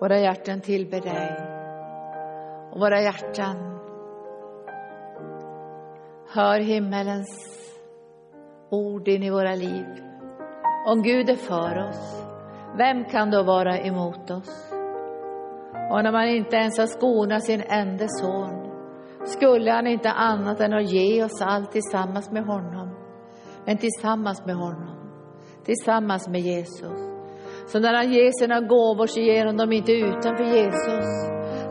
Våra hjärtan tillber dig. Och våra hjärtan hör himmelens ord in i våra liv. Om Gud är för oss, vem kan då vara emot oss? Och när man inte ens har skonat sin enda son, skulle han inte annat än att ge oss allt tillsammans med honom. Men tillsammans med honom, tillsammans med Jesus. Så när han ger sina gåvor så ger han dem inte utanför Jesus.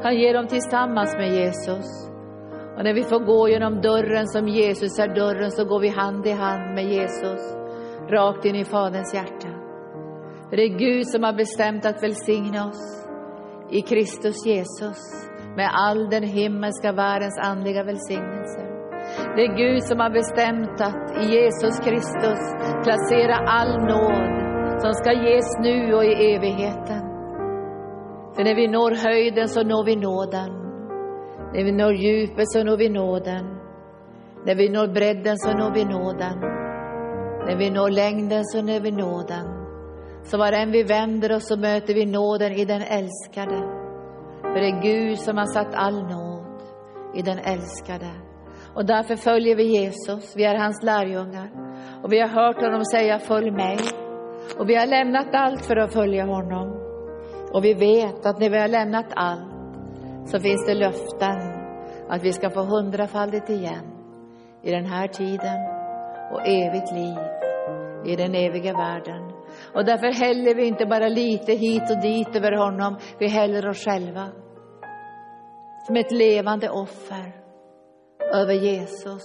Han ger dem tillsammans med Jesus. Och när vi får gå genom dörren som Jesus är dörren så går vi hand i hand med Jesus rakt in i Faderns hjärta. För det är Gud som har bestämt att välsigna oss i Kristus Jesus med all den himmelska världens andliga välsignelse. Det är Gud som har bestämt att i Jesus Kristus placera all nåd som ska ges nu och i evigheten. För när vi når höjden så når vi nåden. När vi når djupet så når vi nåden. När vi når bredden så når vi nåden. När vi når längden så når vi nåden. Så var än vi vänder oss så möter vi nåden i den älskade. För det är Gud som har satt all nåd i den älskade. Och därför följer vi Jesus, vi är hans lärjungar. Och vi har hört honom säga följ mig. Och vi har lämnat allt för att följa honom. Och vi vet att när vi har lämnat allt så finns det löften att vi ska få hundrafaldigt igen i den här tiden och evigt liv i den eviga världen. Och därför häller vi inte bara lite hit och dit över honom, vi häller oss själva som ett levande offer över Jesus.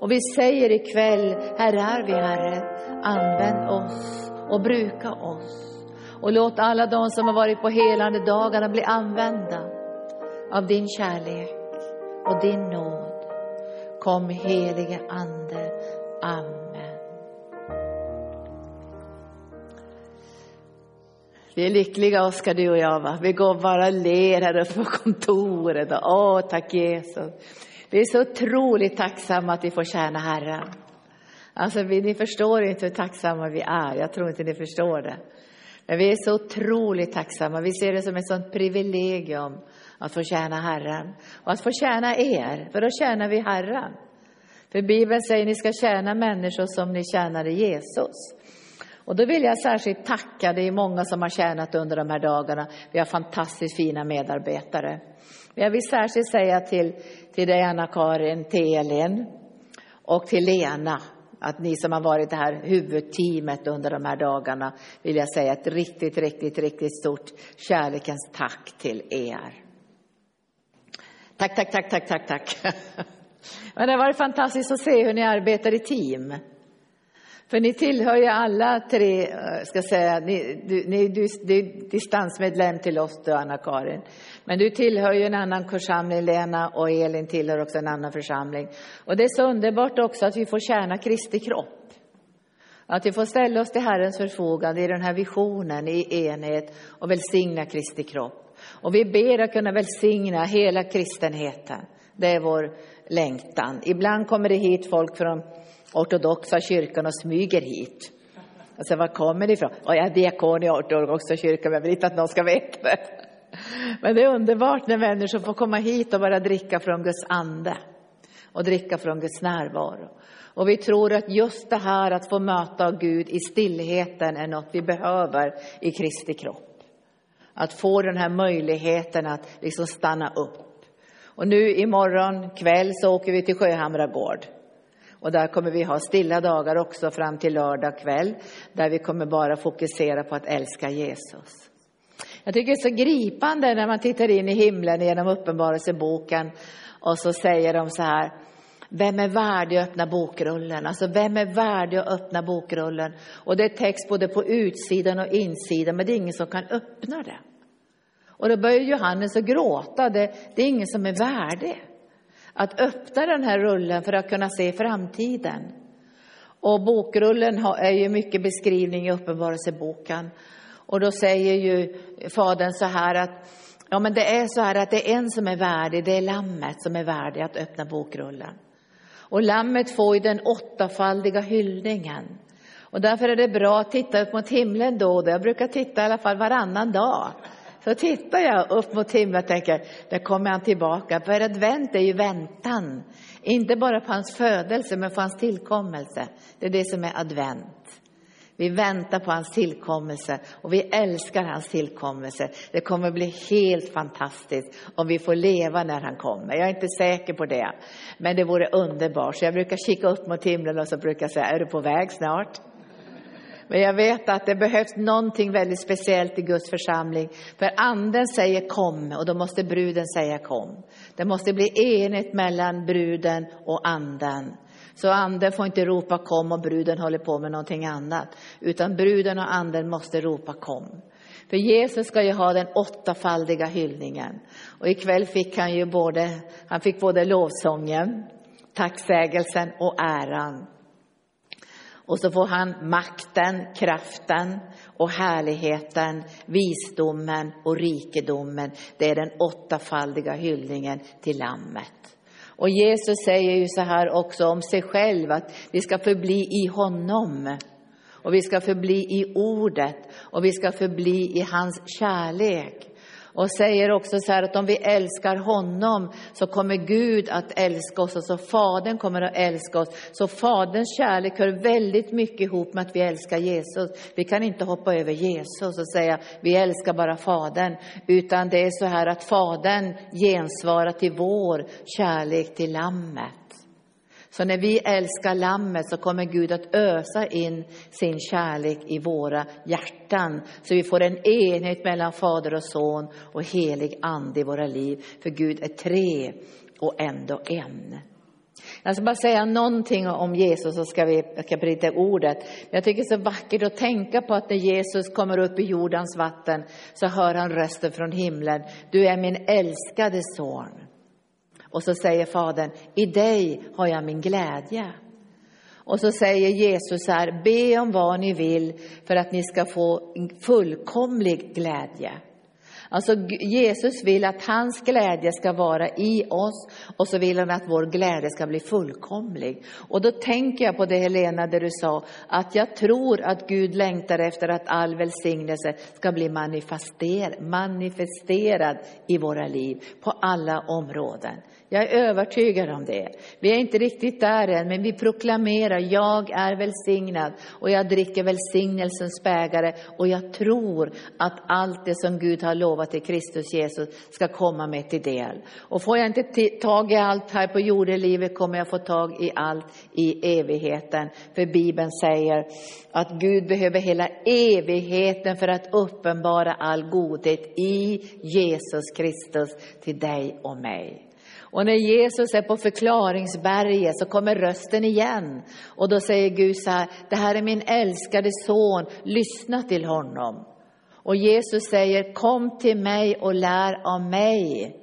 Och vi säger ikväll, här är vi Herre, använd oss och bruka oss. Och låt alla de som har varit på helande dagarna bli använda av din kärlek och din nåd. Kom helige Ande. Amen. Vi är lyckliga Oskar, du och jag va? Vi går bara och ler här uppe på kontoret. Och, åh, tack Jesus. Vi är så otroligt tacksamma att vi får tjäna Herren. Alltså, ni förstår inte hur tacksamma vi är. Jag tror inte ni förstår det. Men vi är så otroligt tacksamma. Vi ser det som ett sånt privilegium att få tjäna Herren och att få tjäna er, för då tjänar vi Herren. För Bibeln säger ni ska tjäna människor som ni tjänade Jesus. Och då vill jag särskilt tacka, det är många som har tjänat under de här dagarna. Vi har fantastiskt fina medarbetare. Men Jag vill särskilt säga till, till dig Anna-Karin, till Elin och till Lena att ni som har varit det här huvudteamet under de här dagarna vill jag säga ett riktigt, riktigt, riktigt stort kärlekens tack till er. Tack, tack, tack, tack, tack, tack. Men det har varit fantastiskt att se hur ni arbetar i team. För ni tillhör ju alla tre, eh, ska säga, ni, du, ni, du, du är distansmedlem till oss du Anna-Karin. Men du tillhör ju en annan församling, Lena och Elin tillhör också en annan församling. Och det är så underbart också att vi får tjäna Kristi kropp. Att vi får ställa oss till Herrens förfogande i den här visionen, i enhet och välsigna Kristi kropp. Och vi ber att kunna välsigna hela kristenheten. Det är vår längtan. Ibland kommer det hit folk från ortodoxa kyrkan och smyger hit. Alltså var kommer ni ifrån? Och jag är diakon i ortodoxa kyrkan, men jag vill inte att någon ska veta det. Men det är underbart när människor får komma hit och bara dricka från Guds ande och dricka från Guds närvaro. Och vi tror att just det här att få möta Gud i stillheten är något vi behöver i Kristi kropp. Att få den här möjligheten att liksom stanna upp. Och nu imorgon kväll så åker vi till Sjöhamra gård. Och där kommer vi ha stilla dagar också fram till lördag kväll, där vi kommer bara fokusera på att älska Jesus. Jag tycker det är så gripande när man tittar in i himlen genom Uppenbarelseboken och så säger de så här, vem är värdig att öppna bokrullen? Alltså vem är värdig att öppna bokrullen? Och det är text både på utsidan och insidan, men det är ingen som kan öppna det. Och då börjar Johannes att gråta, det, det är ingen som är värdig att öppna den här rullen för att kunna se framtiden. Och bokrullen är ju mycket beskrivning i Uppenbarelseboken. Och då säger ju Fadern så här att ja, men det är så här att det är en som är värdig, det är Lammet som är värdig att öppna bokrullen. Och Lammet får ju den åttafaldiga hyllningen. Och därför är det bra att titta upp mot himlen då och då. Jag brukar titta i alla fall varannan dag så tittar jag upp mot himlen och tänker, där kommer han tillbaka. För advent är ju väntan. Inte bara på hans födelse, men på hans tillkommelse. Det är det som är advent. Vi väntar på hans tillkommelse och vi älskar hans tillkommelse. Det kommer bli helt fantastiskt om vi får leva när han kommer. Jag är inte säker på det, men det vore underbart. Så jag brukar kika upp mot himlen och så brukar jag säga, är du på väg snart? Men jag vet att det behövs någonting väldigt speciellt i Guds församling. För anden säger kom och då måste bruden säga kom. Det måste bli enhet mellan bruden och anden. Så anden får inte ropa kom och bruden håller på med någonting annat. Utan bruden och anden måste ropa kom. För Jesus ska ju ha den åttafaldiga hyllningen. Och ikväll fick han ju både, han fick både lovsången, tacksägelsen och äran. Och så får han makten, kraften och härligheten, visdomen och rikedomen. Det är den åttafaldiga hyllningen till Lammet. Och Jesus säger ju så här också om sig själv att vi ska förbli i honom. Och vi ska förbli i ordet och vi ska förbli i hans kärlek. Och säger också så här att om vi älskar honom så kommer Gud att älska oss och så Fadern kommer att älska oss. Så Faderns kärlek hör väldigt mycket ihop med att vi älskar Jesus. Vi kan inte hoppa över Jesus och säga vi älskar bara Fadern. Utan det är så här att Fadern gensvarar till vår kärlek till Lammet. Så när vi älskar Lammet så kommer Gud att ösa in sin kärlek i våra hjärtan. Så vi får en enhet mellan Fader och Son och helig Ande i våra liv. För Gud är tre och ändå en. Jag ska bara säga någonting om Jesus så ska vi jag ska bryta ordet. Jag tycker det är så vackert att tänka på att när Jesus kommer upp i jordens vatten så hör han rösten från himlen. Du är min älskade son. Och så säger Fadern, i dig har jag min glädje. Och så säger Jesus här, be om vad ni vill för att ni ska få fullkomlig glädje. Alltså Jesus vill att hans glädje ska vara i oss och så vill han att vår glädje ska bli fullkomlig. Och då tänker jag på det Helena, det du sa, att jag tror att Gud längtar efter att all välsignelse ska bli manifester, manifesterad i våra liv på alla områden. Jag är övertygad om det. Vi är inte riktigt där än, men vi proklamerar, jag är välsignad och jag dricker välsignelsens bägare och jag tror att allt det som Gud har lovat i Kristus Jesus ska komma mig till del. Och får jag inte tag i allt här på jordelivet kommer jag få tag i allt i evigheten. För Bibeln säger att Gud behöver hela evigheten för att uppenbara all godhet i Jesus Kristus till dig och mig. Och när Jesus är på förklaringsberget så kommer rösten igen. Och då säger Gud så här, det här är min älskade son, lyssna till honom. Och Jesus säger, kom till mig och lär av mig.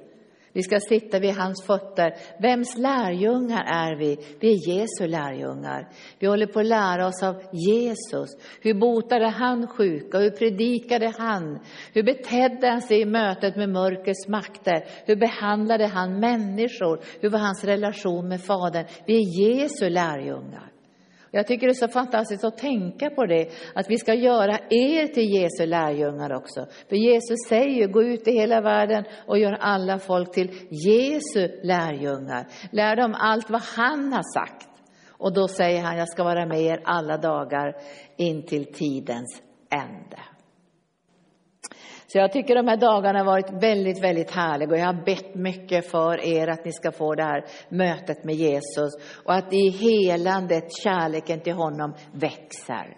Vi ska sitta vid hans fötter. Vems lärjungar är vi? Vi är Jesu lärjungar. Vi håller på att lära oss av Jesus. Hur botade han sjuka? Hur predikade han? Hur betedde han sig i mötet med mörkrets makter? Hur behandlade han människor? Hur var hans relation med Fadern? Vi är Jesu lärjungar. Jag tycker det är så fantastiskt att tänka på det, att vi ska göra er till Jesu lärjungar också. För Jesus säger, gå ut i hela världen och gör alla folk till Jesu lärjungar. Lär dem allt vad han har sagt. Och då säger han, jag ska vara med er alla dagar in till tidens ände. Så jag tycker de här dagarna har varit väldigt, väldigt härliga och jag har bett mycket för er att ni ska få det här mötet med Jesus och att i helandet, kärleken till honom växer.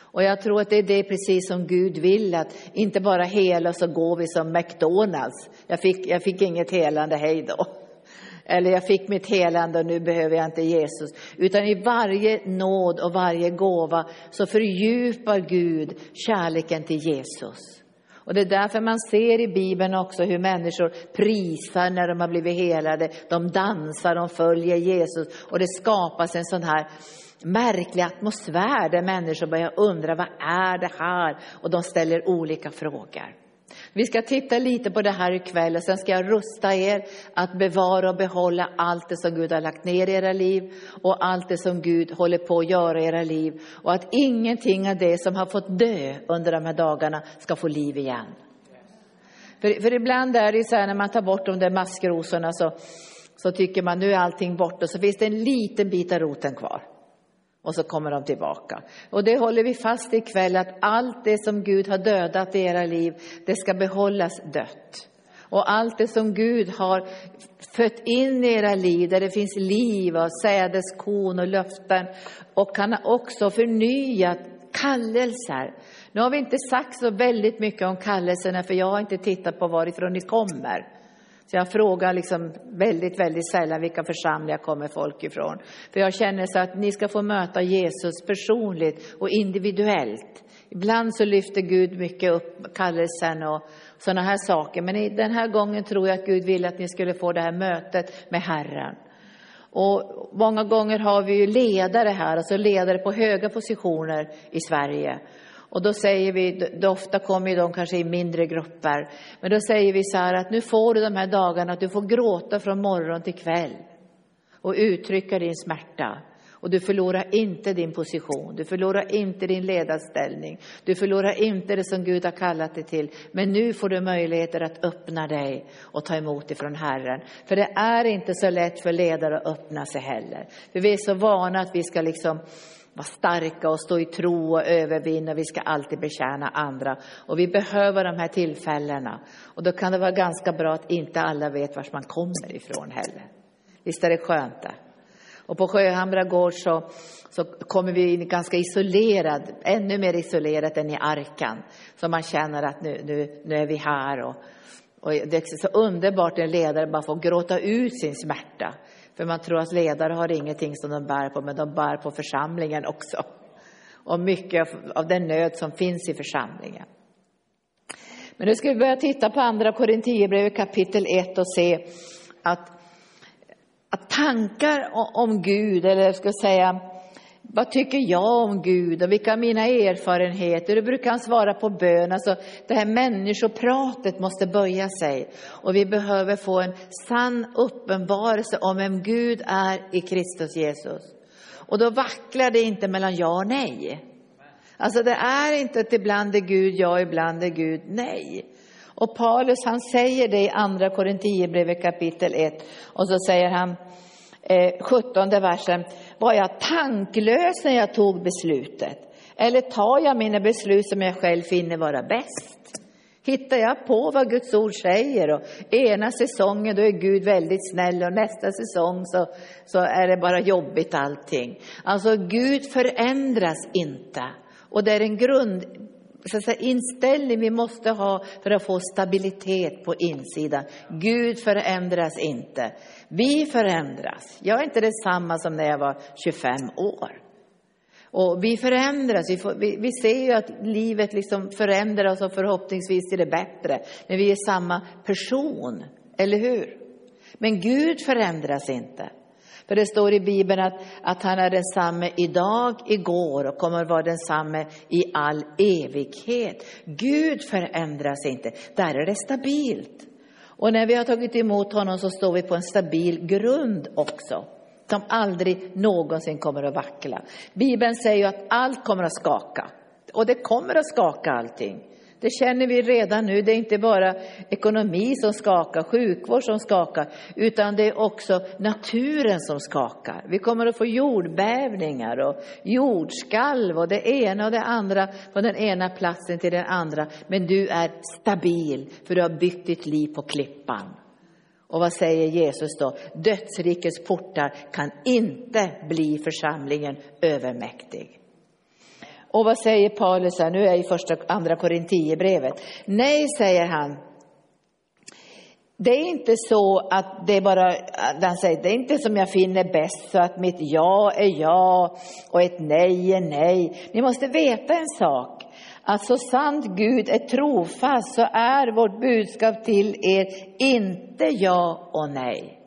Och jag tror att det är det precis som Gud vill, att inte bara hela så går vi som McDonalds. Jag fick, jag fick inget helande, hej då. Eller jag fick mitt helande och nu behöver jag inte Jesus. Utan i varje nåd och varje gåva så fördjupar Gud kärleken till Jesus. Och det är därför man ser i Bibeln också hur människor prisar när de har blivit helade. De dansar, de följer Jesus och det skapas en sån här märklig atmosfär där människor börjar undra vad är det här? Och de ställer olika frågor. Vi ska titta lite på det här ikväll och sen ska jag rusta er att bevara och behålla allt det som Gud har lagt ner i era liv och allt det som Gud håller på att göra i era liv. Och att ingenting av det som har fått dö under de här dagarna ska få liv igen. För, för ibland är det så här när man tar bort de där maskrosorna så, så tycker man nu är allting borta så finns det en liten bit av roten kvar. Och så kommer de tillbaka. Och det håller vi fast i kväll, att allt det som Gud har dödat i era liv, det ska behållas dött. Och allt det som Gud har fött in i era liv, där det finns liv och sädeskorn och löften. Och han har också förnyat kallelser. Nu har vi inte sagt så väldigt mycket om kallelserna, för jag har inte tittat på varifrån ni kommer. Så jag frågar liksom väldigt, väldigt sällan vilka församlingar kommer folk ifrån. För jag känner så att ni ska få möta Jesus personligt och individuellt. Ibland så lyfter Gud mycket upp kallelsen och sådana här saker. Men den här gången tror jag att Gud vill att ni skulle få det här mötet med Herren. Och många gånger har vi ju ledare här, alltså ledare på höga positioner i Sverige. Och då säger vi, då ofta kommer de kanske i mindre grupper, men då säger vi så här att nu får du de här dagarna att du får gråta från morgon till kväll och uttrycka din smärta. Och du förlorar inte din position, du förlorar inte din ledarställning, du förlorar inte det som Gud har kallat dig till. Men nu får du möjligheter att öppna dig och ta emot ifrån Herren. För det är inte så lätt för ledare att öppna sig heller. För vi är så vana att vi ska liksom vara starka och stå i tro och övervinna. Vi ska alltid betjäna andra. Och vi behöver de här tillfällena. Och då kan det vara ganska bra att inte alla vet var man kommer ifrån heller. Visst är det skönt det? Och på Sjöhamra gård så, så kommer vi in ganska isolerad, ännu mer isolerat än i Arkan. Så man känner att nu, nu, nu är vi här. Och, och det är så underbart när ledare bara får gråta ut sin smärta. För man tror att ledare har ingenting som de bär på, men de bär på församlingen också. Och mycket av den nöd som finns i församlingen. Men nu ska vi börja titta på andra Korinthierbrevet kapitel 1 och se att, att tankar om Gud, eller ska jag säga vad tycker jag om Gud och vilka är mina erfarenheter? Hur brukar han svara på bön? Alltså, det här människopratet måste böja sig och vi behöver få en sann uppenbarelse om vem Gud är i Kristus Jesus. Och då vacklar det inte mellan ja och nej. Alltså det är inte att ibland är Gud ja, ibland är Gud nej. Och Paulus han säger det i andra Korinthierbrevet kapitel 1 och så säger han eh, 17 versen var jag tanklös när jag tog beslutet? Eller tar jag mina beslut som jag själv finner vara bäst? Hittar jag på vad Guds ord säger och ena säsongen då är Gud väldigt snäll och nästa säsong så, så är det bara jobbigt allting. Alltså Gud förändras inte. Och det är en grund, så säga, inställning vi måste ha för att få stabilitet på insidan. Gud förändras inte. Vi förändras. Jag är inte detsamma som när jag var 25 år. Och vi förändras, vi, får, vi, vi, ser ju att livet liksom förändras och förhoppningsvis är det bättre Men vi är samma person, eller hur? Men Gud förändras inte. För det står i Bibeln att, att han är densamme idag, igår och kommer att vara densamme i all evighet. Gud förändras inte, där är det stabilt. Och när vi har tagit emot honom så står vi på en stabil grund också, som aldrig någonsin kommer att vackla. Bibeln säger ju att allt kommer att skaka, och det kommer att skaka allting. Det känner vi redan nu. Det är inte bara ekonomi som skakar, sjukvård som skakar, utan det är också naturen som skakar. Vi kommer att få jordbävningar och jordskalv och det ena och det andra från den ena platsen till den andra. Men du är stabil, för du har byggt ditt liv på klippan. Och vad säger Jesus då? Dödsrikets portar kan inte bli församlingen övermäktig. Och vad säger Paulus här? Nu är jag i första, andra Korintierbrevet. Nej, säger han. Det är inte så att det är bara, han säger, det är inte som jag finner bäst så att mitt ja är ja och ett nej är nej. Ni måste veta en sak, att så sant Gud är trofast så är vårt budskap till er inte ja och nej.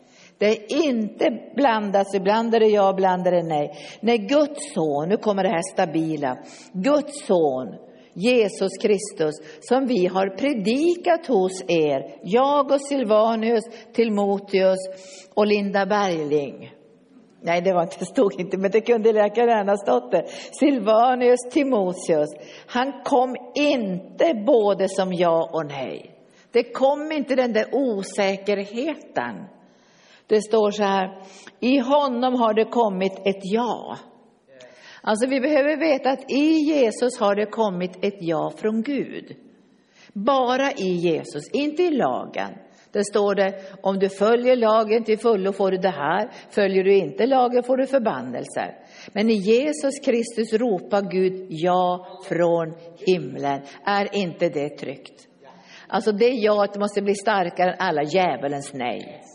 Det är inte blandas, ibland är det ja, ibland är det nej. När Guds son, nu kommer det här stabila, Guds son, Jesus Kristus, som vi har predikat hos er, jag och Silvanus, Timoteus och Linda Bergling. Nej, det var inte, stod inte, men det kunde lika gärna stått det. Silvanus, Timoteus. Han kom inte både som ja och nej. Det kom inte den där osäkerheten. Det står så här, i honom har det kommit ett ja. Alltså vi behöver veta att i Jesus har det kommit ett ja från Gud. Bara i Jesus, inte i lagen. Där står det, om du följer lagen till fullo får du det här, följer du inte lagen får du förbannelser. Men i Jesus Kristus ropar Gud ja från himlen. Är inte det tryggt? Alltså det jaet måste bli starkare än alla djävulens nej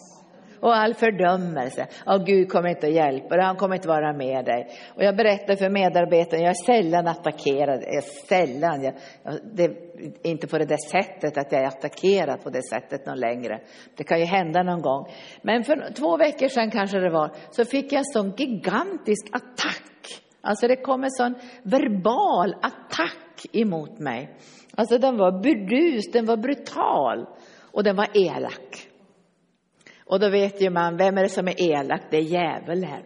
och all fördömelse. Och Gud kommer inte att hjälpa dig, han kommer inte vara med dig. Och jag berättar för medarbetarna, jag är sällan attackerad, jag är sällan, jag, det, inte på det där sättet att jag är attackerad på det sättet någon längre. Det kan ju hända någon gång. Men för två veckor sedan kanske det var, så fick jag en sån gigantisk attack. Alltså det kom en sån verbal attack emot mig. Alltså den var burdus, den var brutal och den var elak. Och då vet ju man, vem är det som är elak? Det är djävulen.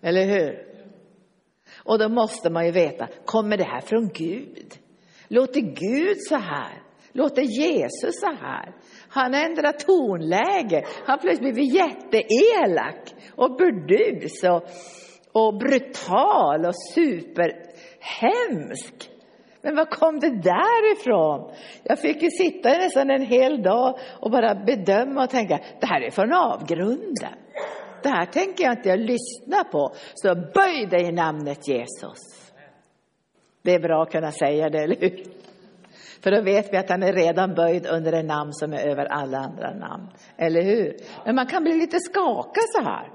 Eller hur? Och då måste man ju veta, kommer det här från Gud? Låter Gud så här? Låter Jesus så här? Han ändrar tonläge. Han plötsligt blivit jätteelak och burdus och, och brutal och superhemsk. Men var kom det där ifrån? Jag fick ju sitta nästan en hel dag och bara bedöma och tänka, det här är från avgrunden. Det här tänker jag inte jag lyssna på. Så böj dig i namnet Jesus. Det är bra att kunna säga det, eller hur? För då vet vi att han är redan böjd under ett namn som är över alla andra namn. Eller hur? Men man kan bli lite skakad så här.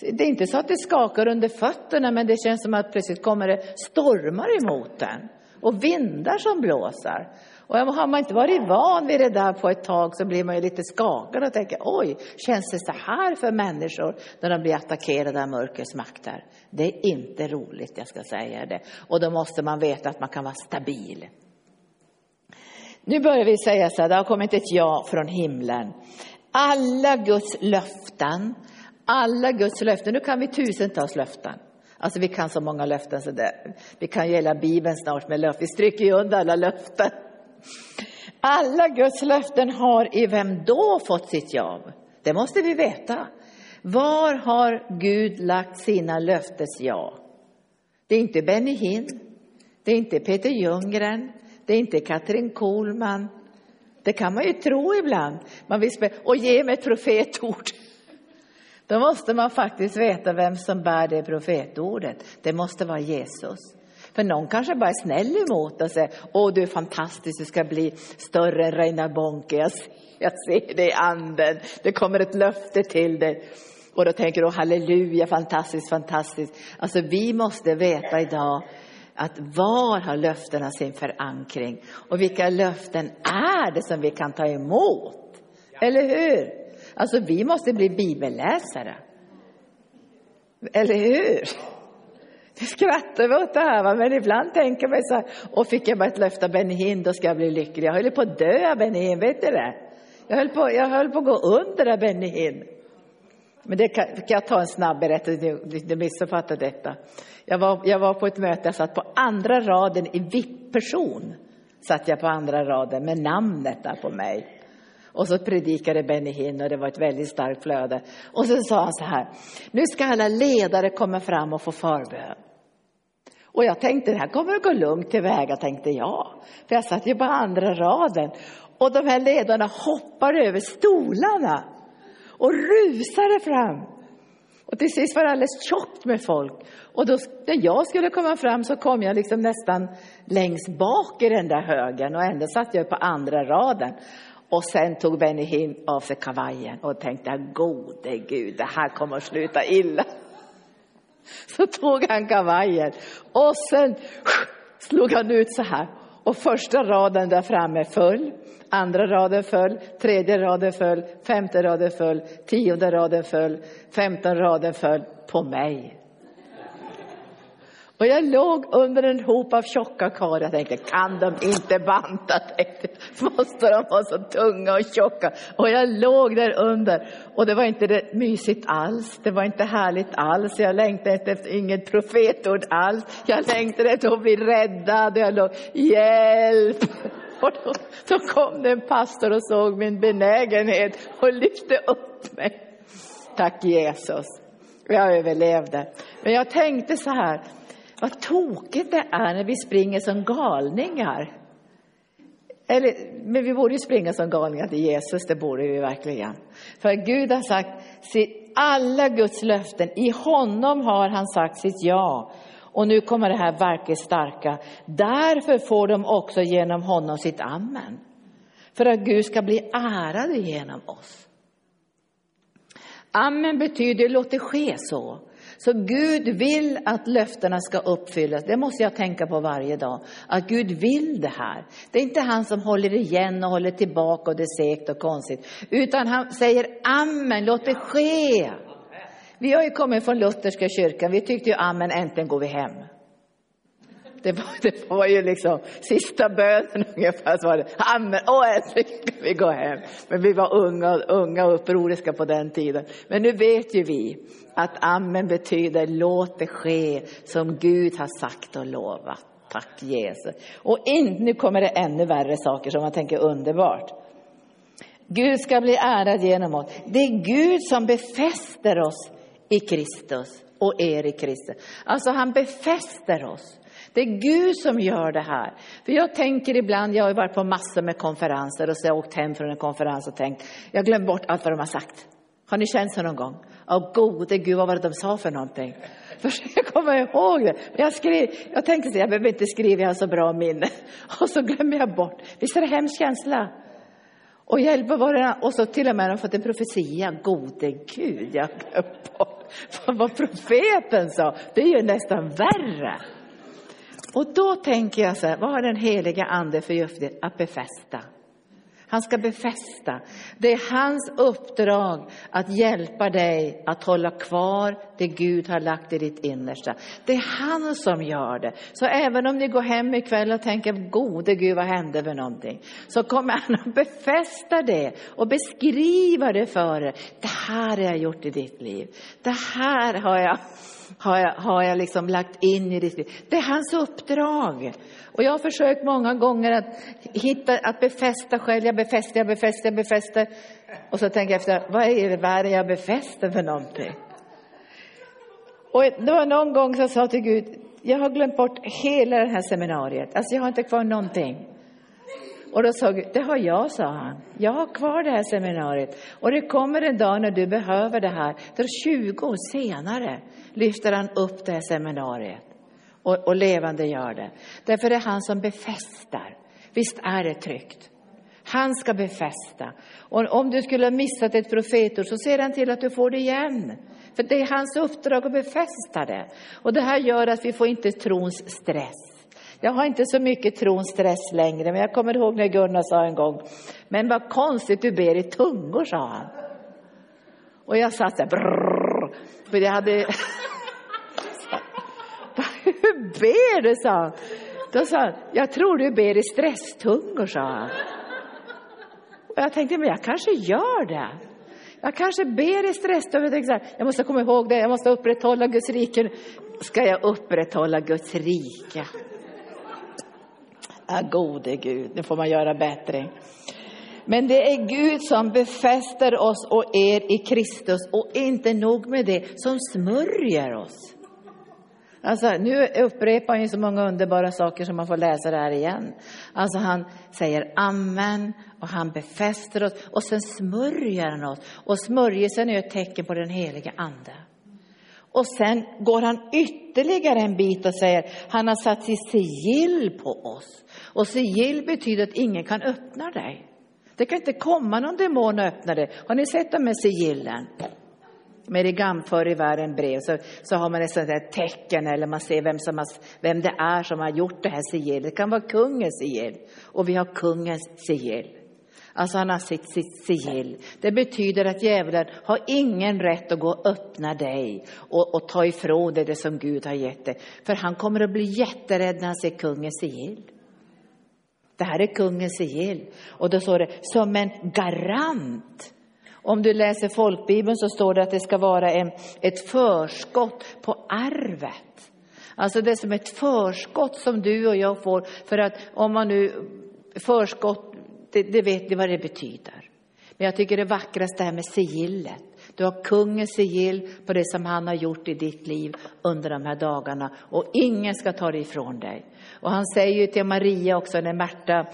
Det är inte så att det skakar under fötterna, men det känns som att plötsligt kommer det stormar emot en och vindar som blåser. Och har man inte varit van vid det där på ett tag så blir man ju lite skakad och tänker oj, känns det så här för människor när de blir attackerade av mörkrets makter? Det är inte roligt, jag ska säga det. Och då måste man veta att man kan vara stabil. Nu börjar vi säga så här, det har kommit ett ja från himlen. Alla Guds löften, alla Guds löften, nu kan vi tusentals löften. Alltså vi kan så många löften så det, vi kan ju hela Bibeln snart med löften. Vi stryker ju under alla löften. Alla Guds löften har i vem då fått sitt ja? Det måste vi veta. Var har Gud lagt sina löftes ja? Det är inte Benny Hinn, det är inte Peter Ljunggren, det är inte Katrin Kohlman. Det kan man ju tro ibland. Man vill och ge mig ett profetord. Då måste man faktiskt veta vem som bär det profetordet. Det måste vara Jesus. För någon kanske bara är snäll emot och säger, åh du är fantastisk, du ska bli större än Reinar Bonke. Jag, jag ser det i anden, det kommer ett löfte till dig. Och då tänker du, halleluja, fantastiskt, fantastiskt. Alltså vi måste veta idag att var har löftena sin förankring? Och vilka löften är det som vi kan ta emot? Eller hur? Alltså vi måste bli bibelläsare. Eller hur? Nu skrattar vi åt det här, va? men ibland tänker man så här, och fick jag bara ett löfte av Benny Hinn, då ska jag bli lycklig. Jag höll på att dö av Benny Hinn, vet du det? Jag höll på, jag höll på att gå under av Benny Hinn. Men det kan, kan jag ta en snabb berättelse, du missuppfattar detta. Jag var, jag var på ett möte, jag satt på andra raden i VIP-person. Satt jag på andra raden med namnet där på mig. Och så predikade Benny Hinn och det var ett väldigt starkt flöde. Och så sa han så här, nu ska alla ledare komma fram och få förbön. Och jag tänkte, det här kommer att gå lugnt tillväga, tänkte jag. För jag satt ju på andra raden. Och de här ledarna hoppade över stolarna och rusade fram. Och till sist var det alldeles tjockt med folk. Och då, när jag skulle komma fram så kom jag liksom nästan längst bak i den där högen och ändå satt jag på andra raden. Och sen tog Benny Hinn av sig kavajen och tänkte, gode Gud, det här kommer att sluta illa. Så tog han kavajen och sen slog han ut så här. Och första raden där framme föll, andra raden föll, tredje raden föll, femte raden föll, tionde raden föll, femton raden föll på mig. Och jag låg under en hop av tjocka karlar. Jag tänkte, kan de inte banta? Tänkte, måste de vara så tunga och tjocka? Och jag låg där under. Och det var inte det mysigt alls. Det var inte härligt alls. Jag längtade efter inget profetord alls. Jag längtade efter att bli räddad. Jag låg, hjälp! Och då, då kom det en pastor och såg min benägenhet och lyfte upp mig. Tack Jesus. Jag överlevde. Men jag tänkte så här, vad tokigt det är när vi springer som galningar. Eller, men vi borde ju springa som galningar till Jesus, det borde vi verkligen. För Gud har sagt, alla Guds löften, i honom har han sagt sitt ja. Och nu kommer det här verkligt starka. Därför får de också genom honom sitt amen. För att Gud ska bli ärad genom oss. Amen betyder låt det ske så. Så Gud vill att löftena ska uppfyllas. Det måste jag tänka på varje dag. Att Gud vill det här. Det är inte han som håller igen och håller tillbaka och det är segt och konstigt. Utan han säger amen, låt det ske. Vi har ju kommit från lutherska kyrkan. Vi tyckte ju amen, äntligen går vi hem. Det var, det var ju liksom sista bönen ungefär. Så var det, Amen, åh älskling, ska vi gå hem. Men vi var unga, unga och upproriska på den tiden. Men nu vet ju vi att amen betyder låt det ske som Gud har sagt och lovat. Tack Jesus. Och in, nu kommer det ännu värre saker som man tänker underbart. Gud ska bli ärad genom oss. Det är Gud som befäster oss i Kristus och er i Kristus. Alltså han befäster oss. Det är Gud som gör det här. För jag tänker ibland, jag har varit på massor med konferenser och så har jag åkt hem från en konferens och tänkt, jag glömmer bort allt vad de har sagt. Har ni känt så någon gång? Åh gode Gud, vad var det de sa för någonting? Försöker komma ihåg det. Jag, skrev, jag tänkte så jag behöver inte skriva, jag har så bra minne. Och så glömmer jag bort. Visst är det hemsk känsla? Och hjälp var det, och så till och med har de fått en profetia. Gode Gud, jag glömde bort vad profeten sa. Det är ju nästan värre. Och då tänker jag så här, vad har den heliga ande för uppgift att befästa? Han ska befästa. Det är hans uppdrag att hjälpa dig att hålla kvar det Gud har lagt i ditt innersta. Det är han som gör det. Så även om ni går hem ikväll och tänker, gode Gud, vad hände för någonting? Så kommer han att befästa det och beskriva det för er. Det här har jag gjort i ditt liv. Det här har jag har jag, har jag liksom lagt in i ditt liv. Det är hans uppdrag. Och jag har försökt många gånger att hitta, att befästa själv. Jag befäster, jag befäster, jag befäster. Och så tänker jag efter, vad är det, värre jag befäster för någonting? Och det var någon gång som jag sa till Gud, jag har glömt bort hela det här seminariet. Alltså jag har inte kvar någonting. Och då sa Gud, det har jag, sa han. Jag har kvar det här seminariet. Och det kommer en dag när du behöver det här. För 20 år senare lyfter han upp det här seminariet. Och, och levande gör det. Därför är det han som befästar. Visst är det tryggt. Han ska befästa. Och om du skulle ha missat ett profetord så ser han till att du får det igen. För det är hans uppdrag att befästa det. Och det här gör att vi får inte trons stress. Jag har inte så mycket tronstress längre, men jag kommer ihåg när Gunnar sa en gång, men vad konstigt du ber i tungor, sa han. Och jag satt där, brrr, för jag hade... Hur ber du, sa han. Då sa han, jag tror du ber i stresstungor, sa han. Och jag tänkte, men jag kanske gör det. Jag kanske ber i stresstungor. Jag tänkte så här, jag måste komma ihåg det, jag måste upprätthålla Guds rike. Ska jag upprätthålla Guds rike? Ah, gode Gud, nu får man göra bättre. Men det är Gud som befäster oss och er i Kristus och inte nog med det, som smörjer oss. Alltså, nu upprepar han ju så många underbara saker som man får läsa det här igen. Alltså han säger amen och han befäster oss och sen smörjer han oss. Och smörjelsen är ett tecken på den heliga ande. Och sen går han ytterligare en bit och säger han har satt sitt sigill på oss. Och sigill betyder att ingen kan öppna dig. Det kan inte komma någon demon och öppna det. Har ni sett de här sigillen? Med det gamla förr i världen brev så, så har man ett sånt där tecken eller man ser vem, som har, vem det är som har gjort det här sigillet. Det kan vara kungens sigill och vi har kungens sigill. Alltså han har sitt, sitt sigill. Det betyder att djävulen har ingen rätt att gå och öppna dig och, och ta ifrån dig det som Gud har gett dig. För han kommer att bli jätterädd när han ser kungens sigill. Det här är kungens sigill. Och då står det som en garant. Om du läser folkbibeln så står det att det ska vara en, ett förskott på arvet. Alltså det är som ett förskott som du och jag får för att om man nu förskott, det, det vet ni vad det betyder. Men jag tycker det vackraste är med sigillet. Du har kungens sigill på det som han har gjort i ditt liv under de här dagarna och ingen ska ta det ifrån dig. Och han säger ju till Maria också när Märta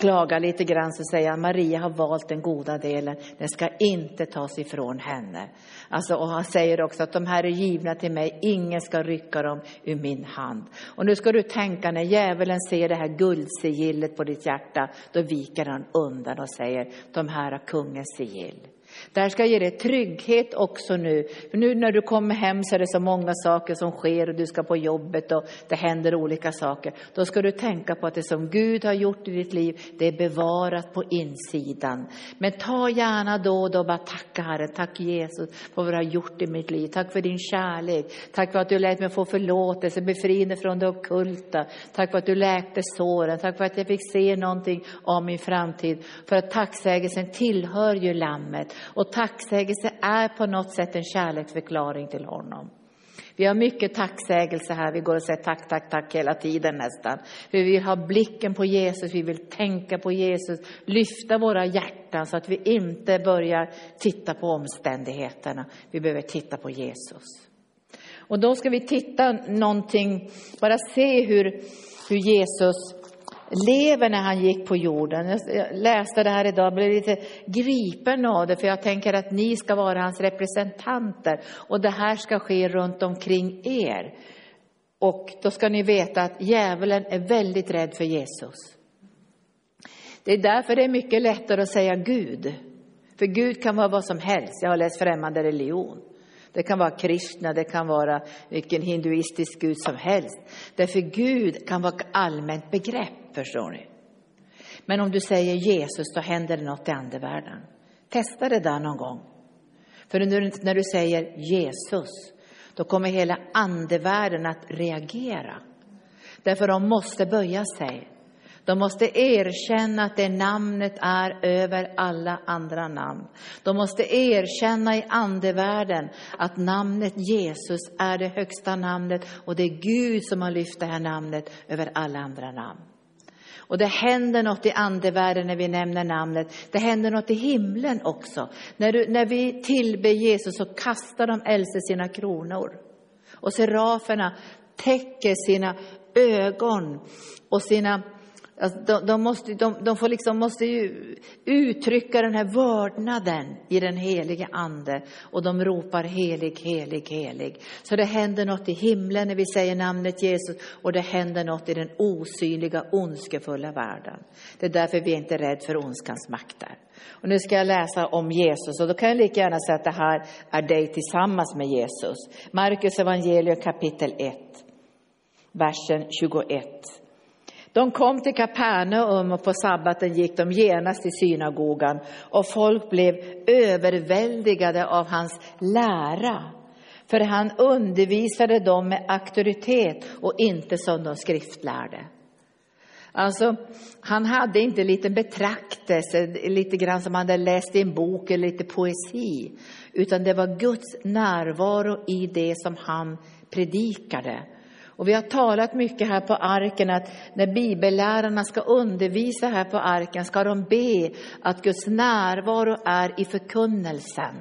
klagar lite grann så säger han Maria har valt den goda delen, den ska inte tas ifrån henne. Alltså, och han säger också att de här är givna till mig, ingen ska rycka dem ur min hand. Och nu ska du tänka när djävulen ser det här guldsigillet på ditt hjärta, då viker han undan och säger de här har kungens sigill. Det här ska ge dig trygghet också nu. För nu när du kommer hem så är det så många saker som sker och du ska på jobbet och det händer olika saker. Då ska du tänka på att det som Gud har gjort i ditt liv, det är bevarat på insidan. Men ta gärna då och då bara tacka Herren, tack Jesus för vad du har gjort i mitt liv. Tack för din kärlek. Tack för att du lät mig få förlåtelse, befrielse från det ockulta. Tack för att du läkte såren. Tack för att jag fick se någonting av min framtid. För att tacksägelsen tillhör ju lammet. Och tacksägelse är på något sätt en kärleksförklaring till honom. Vi har mycket tacksägelse här. Vi går och säger tack, tack, tack hela tiden nästan. Vi vill ha blicken på Jesus, vi vill tänka på Jesus, lyfta våra hjärtan så att vi inte börjar titta på omständigheterna. Vi behöver titta på Jesus. Och då ska vi titta någonting, bara se hur, hur Jesus lever när han gick på jorden. Jag läste det här idag och blev lite gripen av det, för jag tänker att ni ska vara hans representanter och det här ska ske runt omkring er. Och då ska ni veta att djävulen är väldigt rädd för Jesus. Det är därför det är mycket lättare att säga Gud. För Gud kan vara vad som helst. Jag har läst främmande religion. Det kan vara Krishna, det kan vara vilken hinduistisk gud som helst. Därför Gud kan vara ett allmänt begrepp förstår ni. Men om du säger Jesus, då händer det något i andevärlden. Testa det där någon gång. För när du säger Jesus, då kommer hela andevärlden att reagera. Därför de måste böja sig. De måste erkänna att det namnet är över alla andra namn. De måste erkänna i andevärlden att namnet Jesus är det högsta namnet och det är Gud som har lyft det här namnet över alla andra namn. Och det händer något i andevärlden när vi nämner namnet. Det händer något i himlen också. När, du, när vi tillber Jesus så kastar de äldste sina kronor. Och seraferna täcker sina ögon och sina Alltså de, de, måste, de, de får liksom, måste ju uttrycka den här vördnaden i den helige Ande och de ropar helig, helig, helig. Så det händer något i himlen när vi säger namnet Jesus och det händer något i den osynliga, ondskefulla världen. Det är därför vi inte är rädda för ondskans makter. Och nu ska jag läsa om Jesus och då kan jag lika gärna säga att det här är dig tillsammans med Jesus. Markus evangelium kapitel 1, versen 21. De kom till Kapernaum och på sabbaten gick de genast till synagogan och folk blev överväldigade av hans lära. För han undervisade dem med auktoritet och inte som de skriftlärde. Alltså, han hade inte lite betraktelse, lite grann som han hade läst i en bok eller lite poesi, utan det var Guds närvaro i det som han predikade. Och vi har talat mycket här på arken att när bibellärarna ska undervisa här på arken ska de be att Guds närvaro är i förkunnelsen.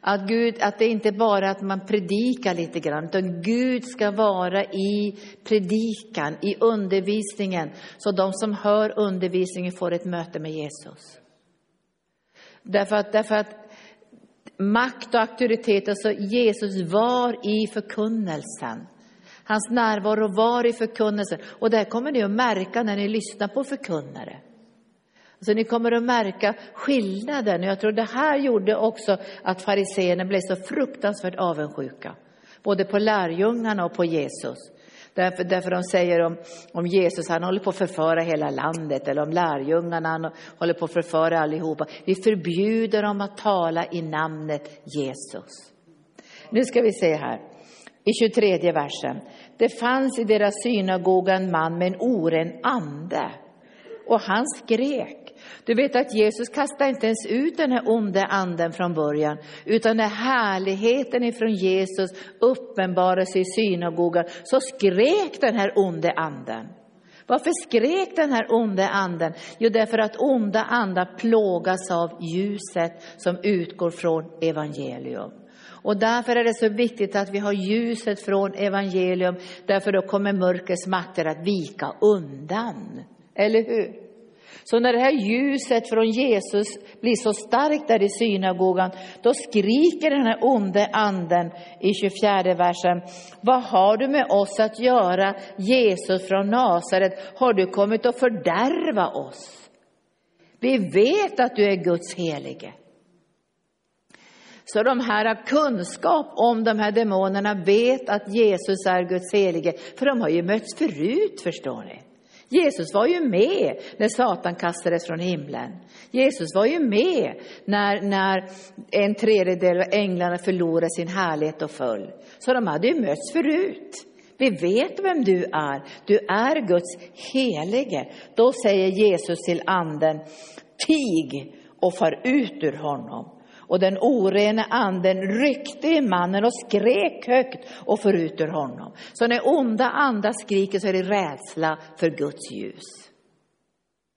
Att, Gud, att det inte bara är att man predikar lite grann, utan Gud ska vara i predikan, i undervisningen, så de som hör undervisningen får ett möte med Jesus. Därför att, därför att makt och auktoritet, alltså Jesus var i förkunnelsen. Hans närvaro var i förkunnelsen. Och det här kommer ni att märka när ni lyssnar på förkunnare. Så ni kommer att märka skillnaden. Jag tror det här gjorde också att fariseerna blev så fruktansvärt avundsjuka. Både på lärjungarna och på Jesus. Därför, därför de säger om, om Jesus, han håller på att förföra hela landet. Eller om lärjungarna, han håller på att förföra allihopa. Vi förbjuder dem att tala i namnet Jesus. Nu ska vi se här i 23 versen. Det fanns i deras synagoga en man med en oren ande och han skrek. Du vet att Jesus kastade inte ens ut den här onde anden från början, utan när härligheten ifrån Jesus uppenbarade sig i synagogan så skrek den här onde anden. Varför skrek den här onde anden? Jo, därför att onda andar plågas av ljuset som utgår från evangelium. Och därför är det så viktigt att vi har ljuset från evangelium, därför då kommer mörkrets makter att vika undan. Eller hur? Så när det här ljuset från Jesus blir så starkt där i synagogan, då skriker den här onde anden i 24 versen, vad har du med oss att göra, Jesus från Nasaret? Har du kommit att fördärva oss? Vi vet att du är Guds helige. Så de här har kunskap om de här demonerna, vet att Jesus är Guds helige, för de har ju mötts förut, förstår ni. Jesus var ju med när Satan kastades från himlen. Jesus var ju med när, när en tredjedel av änglarna förlorade sin härlighet och föll. Så de hade ju mötts förut. Vi vet vem du är. Du är Guds helige. Då säger Jesus till anden, tig och far ut ur honom. Och den orena anden ryckte i mannen och skrek högt och förut ur honom. Så när onda andar skriker så är det rädsla för Guds ljus.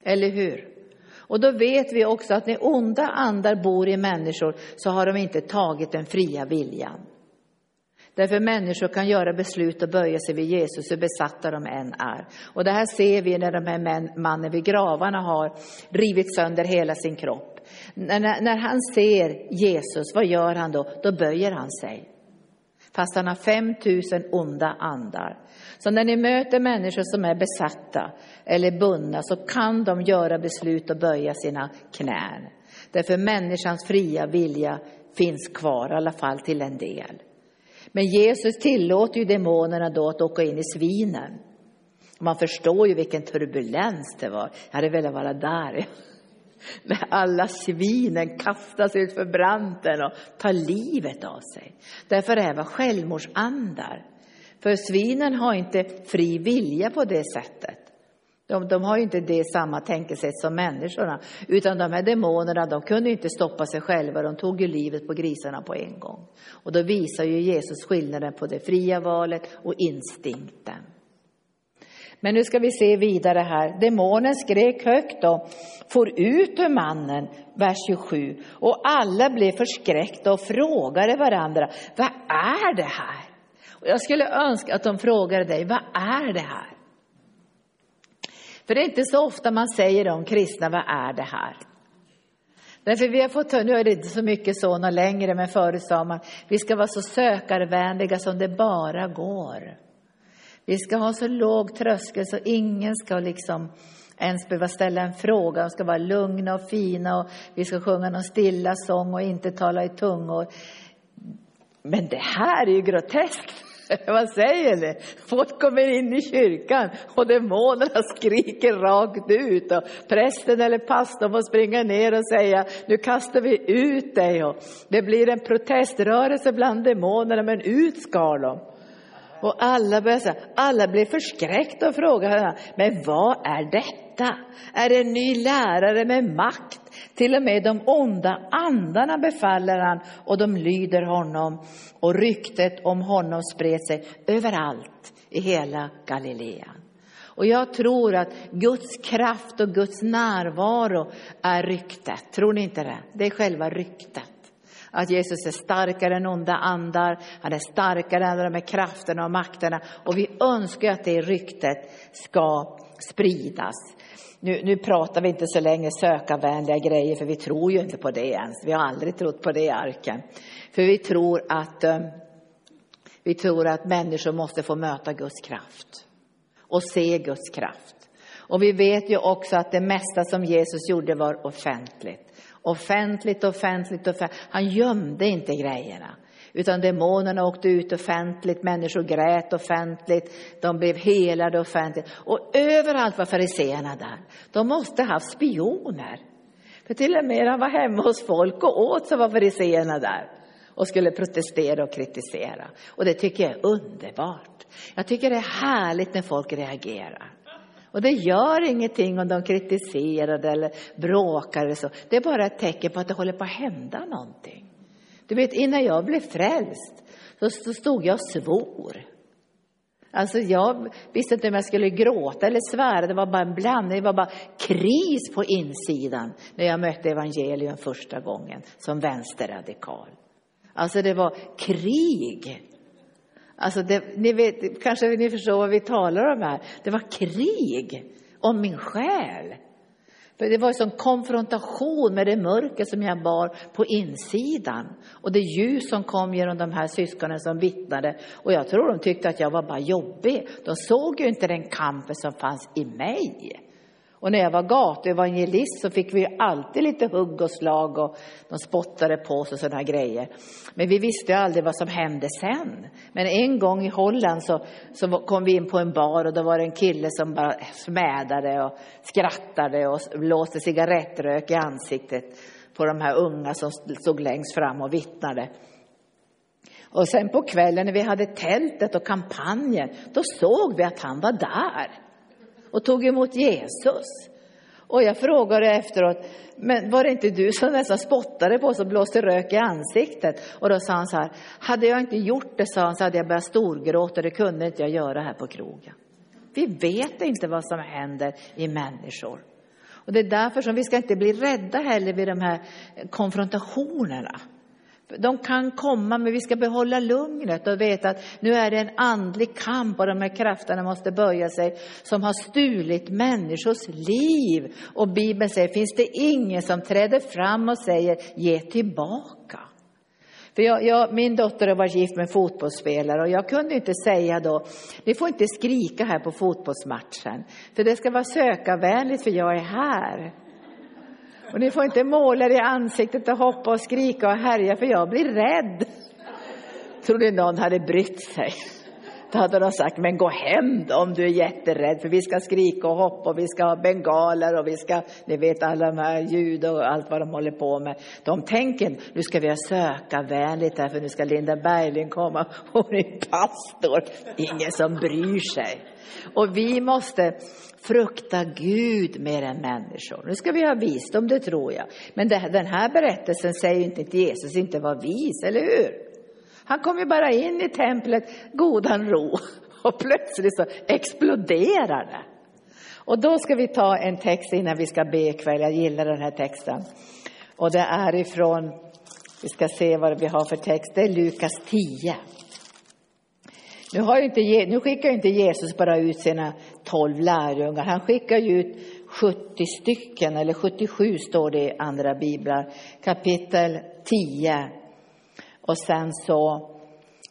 Eller hur? Och då vet vi också att när onda andar bor i människor så har de inte tagit den fria viljan. Därför människor kan göra beslut och böja sig vid Jesus, hur besatta de än är. Och det här ser vi när de här mannen vid gravarna har rivit sönder hela sin kropp. När, när han ser Jesus, vad gör han då? Då böjer han sig. Fast han har 5000 onda andar. Så när ni möter människor som är besatta eller bundna så kan de göra beslut och böja sina knän. Därför människans fria vilja finns kvar, i alla fall till en del. Men Jesus tillåter ju demonerna då att åka in i svinen. Man förstår ju vilken turbulens det var. Jag hade velat vara där när alla svinen kastas ut för branten och tar livet av sig. Därför är det självmordsandar. För svinen har inte fri vilja på det sättet. De, de har inte det samma tänkesätt som människorna, utan de här demonerna de kunde inte stoppa sig själva, de tog ju livet på grisarna på en gång. Och då visar ju Jesus skillnaden på det fria valet och instinkten. Men nu ska vi se vidare här. Demonen skrek högt och for ut ur mannen, vers 27. Och alla blev förskräckta och frågade varandra, vad är det här? Och jag skulle önska att de frågade dig, vad är det här? För det är inte så ofta man säger om kristna, vad är det här? Därför vi har fått, nu är det inte så mycket så något längre, men förut sa man, vi ska vara så sökarvänliga som det bara går. Vi ska ha så låg tröskel så ingen ska liksom ens behöva ställa en fråga. De ska vara lugna och fina och vi ska sjunga någon stilla sång och inte tala i tungor. Men det här är ju groteskt. Vad säger ni? Folk kommer in i kyrkan och demonerna skriker rakt ut och prästen eller pastorn får springa ner och säga nu kastar vi ut dig. Och det blir en proteströrelse bland demonerna men ut ska de. Och alla började säga, alla blev förskräckta och frågade, men vad är detta? Är det en ny lärare med makt? Till och med de onda andarna befaller han och de lyder honom. Och ryktet om honom spred sig överallt i hela Galileen. Och jag tror att Guds kraft och Guds närvaro är ryktet. Tror ni inte det? Det är själva ryktet att Jesus är starkare än onda andar, han är starkare än de här krafterna och makterna. Och vi önskar att det ryktet ska spridas. Nu, nu pratar vi inte så länge sökarvänliga grejer, för vi tror ju inte på det ens. Vi har aldrig trott på det i arken. För vi tror att, eh, vi tror att människor måste få möta Guds kraft och se Guds kraft. Och vi vet ju också att det mesta som Jesus gjorde var offentligt. Offentligt, offentligt, offentligt. Han gömde inte grejerna. Utan demonerna åkte ut offentligt, människor grät offentligt, de blev helade offentligt. Och överallt var fariseerna där. De måste ha haft spioner. För till och med när han var hemma hos folk och åt så var fariseerna där och skulle protestera och kritisera. Och det tycker jag är underbart. Jag tycker det är härligt när folk reagerar. Och det gör ingenting om de kritiserar eller bråkar eller så. Det är bara ett tecken på att det håller på att hända någonting. Du vet, innan jag blev frälst så stod jag och svor. Alltså jag visste inte om jag skulle gråta eller svära, det var bara en blandning, det var bara kris på insidan när jag mötte evangelium första gången som vänsterradikal. Alltså det var krig. Alltså det, ni vet, kanske ni förstår vad vi talar om här. Det var krig om min själ. För det var en sån konfrontation med det mörker som jag bar på insidan och det ljus som kom genom de här syskonen som vittnade. Och jag tror de tyckte att jag var bara jobbig. De såg ju inte den kampen som fanns i mig. Och när jag var gatuevangelist så fick vi alltid lite hugg och slag och de spottade på oss och sådana grejer. Men vi visste ju aldrig vad som hände sen. Men en gång i Holland så, så kom vi in på en bar och då var det en kille som bara smädade och skrattade och blåste cigarettrök i ansiktet på de här unga som stod längst fram och vittnade. Och sen på kvällen när vi hade tältet och kampanjen, då såg vi att han var där och tog emot Jesus. Och jag frågade efteråt, men var det inte du som nästan spottade på oss och blåste rök i ansiktet? Och då sa han så här, hade jag inte gjort det, sa han, så hade jag börjat storgråta, det kunde inte jag göra här på krogen. Vi vet inte vad som händer i människor. Och det är därför som vi ska inte bli rädda heller vid de här konfrontationerna. De kan komma, men vi ska behålla lugnet och veta att nu är det en andlig kamp och de här krafterna måste böja sig som har stulit människors liv. Och Bibeln säger, finns det ingen som träder fram och säger ge tillbaka? För jag, jag, min dotter har varit gift med en fotbollsspelare och jag kunde inte säga då, ni får inte skrika här på fotbollsmatchen, för det ska vara sökarvänligt för jag är här. Och ni får inte måla er i ansiktet och hoppa och skrika och härja för jag blir rädd. Tror ni någon hade brytt sig? Då hade de sagt, men gå hem då om du är jätterädd för vi ska skrika och hoppa och vi ska ha bengaler och vi ska, ni vet alla de här ljud och allt vad de håller på med. De tänker, nu ska vi söka vänligt här för nu ska Linda Bergling komma, hon är pastor. Ingen som bryr sig. Och vi måste frukta Gud mer än människor. Nu ska vi ha visdom, det tror jag. Men det, den här berättelsen säger inte att Jesus inte var vis, eller hur? Han kom ju bara in i templet, godan ro, och plötsligt så exploderar det. Och då ska vi ta en text innan vi ska be ikväll. Jag gillar den här texten. Och det är ifrån, vi ska se vad vi har för text, det är Lukas 10. Nu, har inte, nu skickar inte Jesus bara ut sina tolv lärjungar, han skickar ju ut 70 stycken, eller 77 står det i andra biblar, kapitel 10. Och sen så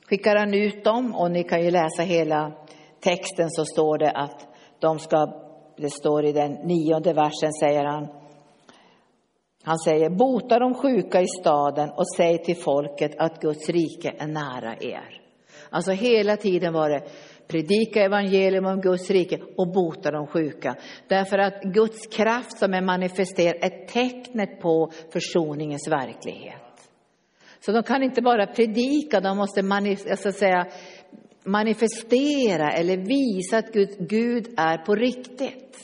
skickar han ut dem, och ni kan ju läsa hela texten så står det att de ska, det står i den nionde versen säger han, han säger, bota de sjuka i staden och säg till folket att Guds rike är nära er. Alltså hela tiden var det predika evangelium om Guds rike och bota de sjuka. Därför att Guds kraft som är manifesterad är tecknet på försoningens verklighet. Så de kan inte bara predika, de måste manif- alltså säga, manifestera eller visa att Gud, Gud är på riktigt.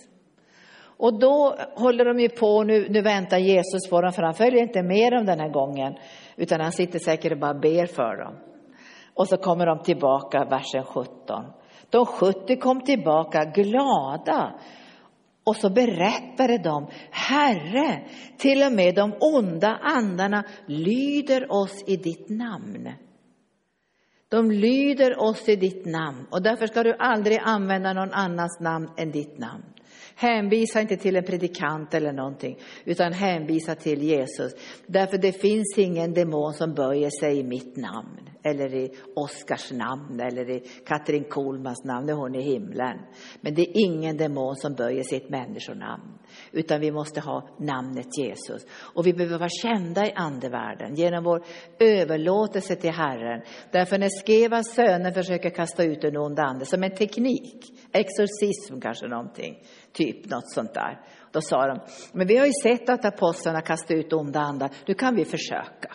Och då håller de ju på, nu, nu väntar Jesus på dem, för han följer inte med dem den här gången, utan han sitter säkert och bara ber för dem. Och så kommer de tillbaka, versen 17. De 70 kom tillbaka glada. Och så berättade de, Herre, till och med de onda andarna lyder oss i ditt namn. De lyder oss i ditt namn och därför ska du aldrig använda någon annans namn än ditt namn. Hänvisa inte till en predikant eller någonting, utan hänvisa till Jesus. Därför det finns ingen demon som böjer sig i mitt namn, eller i Oskars namn, eller i Katrin Kohlmans namn, det är hon i himlen. Men det är ingen demon som böjer sig i ett människonamn, utan vi måste ha namnet Jesus. Och vi behöver vara kända i andevärlden genom vår överlåtelse till Herren. Därför när Skevas söner försöker kasta ut en ond ande, som en teknik, exorcism kanske någonting, Typ något sånt där. Då sa de, men vi har ju sett att apostlarna kastar ut onda andar, nu kan vi försöka.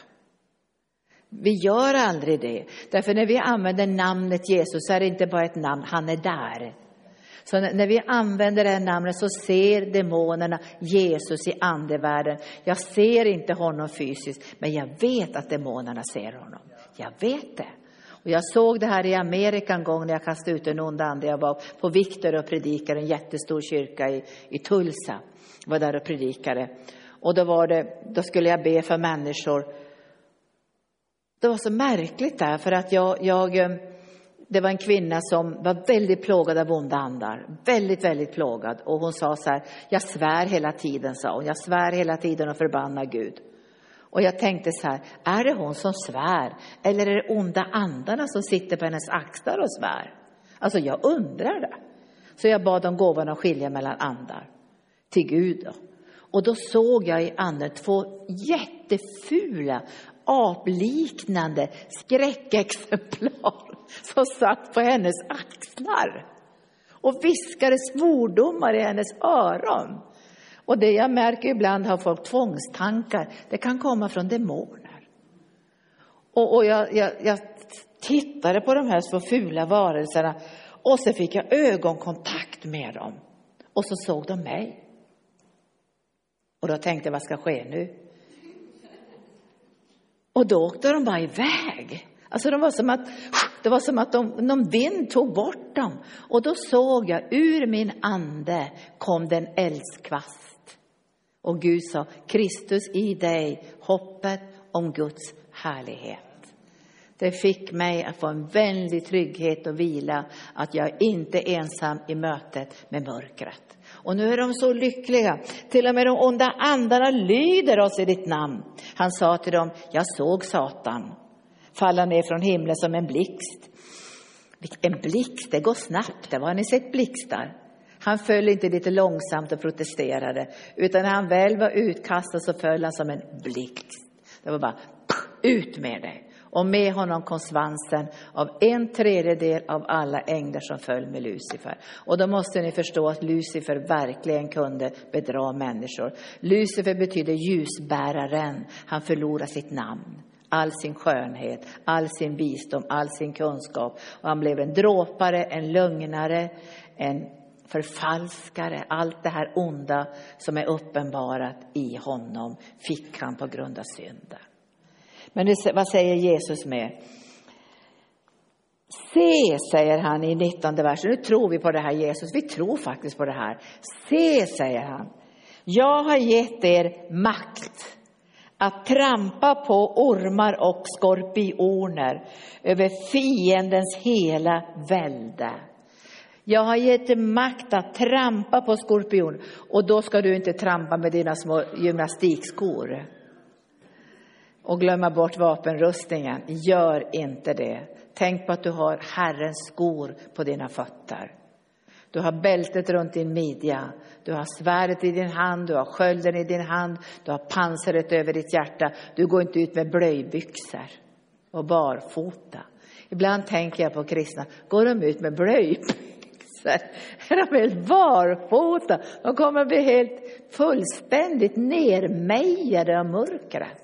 Vi gör aldrig det, därför när vi använder namnet Jesus så är det inte bara ett namn, han är där. Så när vi använder det här namnet så ser demonerna Jesus i andevärlden. Jag ser inte honom fysiskt, men jag vet att demonerna ser honom. Jag vet det. Och jag såg det här i Amerika en gång när jag kastade ut en ond ande. Jag var på Victor och predikade en jättestor kyrka i, i Tulsa. Jag var där och predikade. Och då, var det, då skulle jag be för människor. Det var så märkligt där, för att jag, jag eh, det var en kvinna som var väldigt plågad av onda andar. Väldigt, väldigt plågad. Och hon sa så här, jag svär hela tiden, sa hon. Jag svär hela tiden och förbannar Gud. Och jag tänkte så här, är det hon som svär? Eller är det onda andarna som sitter på hennes axlar och svär? Alltså jag undrar det. Så jag bad om gåvan att skilja mellan andar till Gud. Då. Och då såg jag i anden två jättefula, apliknande skräckexemplar som satt på hennes axlar och viskade svordomar i hennes öron. Och det jag märker ibland har folk tvångstankar, det kan komma från demoner. Och, och jag, jag, jag tittade på de här så fula varelserna och så fick jag ögonkontakt med dem. Och så såg de mig. Och då tänkte jag, vad ska ske nu? Och då åkte de bara iväg. Alltså de var som att, det var som att de, någon vind tog bort dem. Och då såg jag, ur min ande kom den eldskvast. Och Gud sa, Kristus i dig, hoppet om Guds härlighet. Det fick mig att få en väldig trygghet och vila, att jag inte är ensam i mötet med mörkret. Och nu är de så lyckliga. Till och med de onda andarna lyder oss i ditt namn. Han sa till dem, jag såg Satan falla ner från himlen som en blixt. En blixt, det går snabbt. Det har ni sett blixtar? Han föll inte lite långsamt och protesterade, utan när han väl var utkastad så föll han som en blixt. Det var bara ut med dig. Och med honom kom svansen av en tredjedel av alla ängder som föll med Lucifer. Och då måste ni förstå att Lucifer verkligen kunde bedra människor. Lucifer betyder ljusbäraren. Han förlorar sitt namn all sin skönhet, all sin visdom, all sin kunskap. Och han blev en dråpare, en lögnare, en förfalskare. Allt det här onda som är uppenbarat i honom fick han på grund av synden. Men vad säger Jesus med? Se, säger han i 19 versen. Nu tror vi på det här Jesus. Vi tror faktiskt på det här. Se, säger han. Jag har gett er makt att trampa på ormar och skorpioner över fiendens hela välde. Jag har gett dig makt att trampa på skorpion och då ska du inte trampa med dina små gymnastikskor och glömma bort vapenrustningen. Gör inte det. Tänk på att du har Herrens skor på dina fötter. Du har bältet runt din midja, du har svärdet i din hand, du har skölden i din hand, du har pansaret över ditt hjärta. Du går inte ut med blöjbyxor och barfota. Ibland tänker jag på kristna, går de ut med blöjbyxor? Är de helt barfota? De kommer bli helt fullständigt nermejade av mörkret.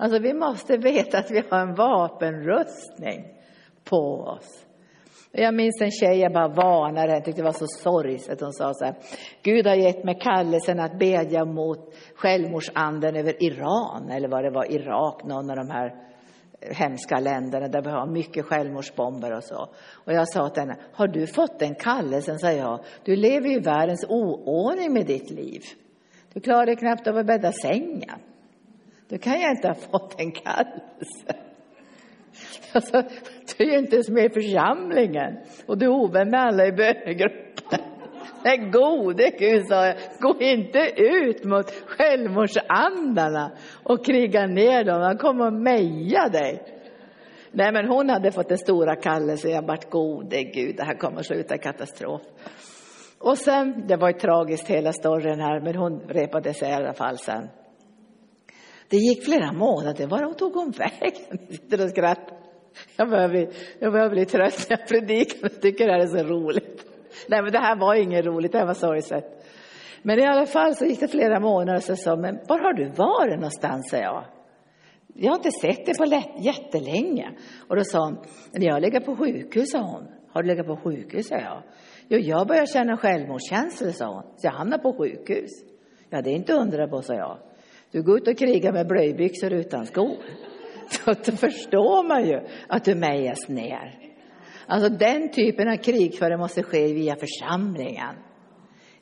Alltså vi måste veta att vi har en vapenrustning på oss. Jag minns en tjej jag bara varnade, jag tyckte det var så sorgset. Hon sa så här, Gud har gett mig kallelsen att bedja mot självmordsanden över Iran, eller vad det var, Irak, någon av de här hemska länderna där vi har mycket självmordsbomber och så. Och jag sa till henne, har du fått den kallelsen? sa jag. Du lever ju i världens oordning med ditt liv. Du klarar dig knappt av att bädda sängen. Då kan jag inte ha fått en kallelse. Alltså, du är ju inte ens med i församlingen och du är ovän med alla i bönegruppen. Nej, gode Gud sa jag, gå inte ut mot självmordsandarna och kriga ner dem, De kommer att meja dig. Nej, men hon hade fått den stora kallelsen, jag vart gode Gud, det här kommer att sluta i katastrof. Och sen, det var ju tragiskt hela storyn här, men hon repade sig i alla fall sen. Det gick flera månader, var tog hon vägen? Sitter och skrattar. Jag börjar bli, jag börjar bli trött när jag predikar. Jag tycker det här är så roligt. Nej, men det här var inget roligt, det här var sorgset. Men i alla fall så gick det flera månader och så sa men var har du varit någonstans, sa jag. Jag har inte sett dig på jättelänge. Och då sa hon, jag har legat på sjukhus, sa hon. Har du legat på sjukhus, sa jag. Jo, jag börjar känna självmordskänslor, sa hon. Så jag hamnar på sjukhus. Ja, det är inte undra på, sa jag. Du går ut och krigar med blöjbyxor utan skor. så förstår man ju att du mejas ner. Alltså den typen av krigföring måste ske via församlingen.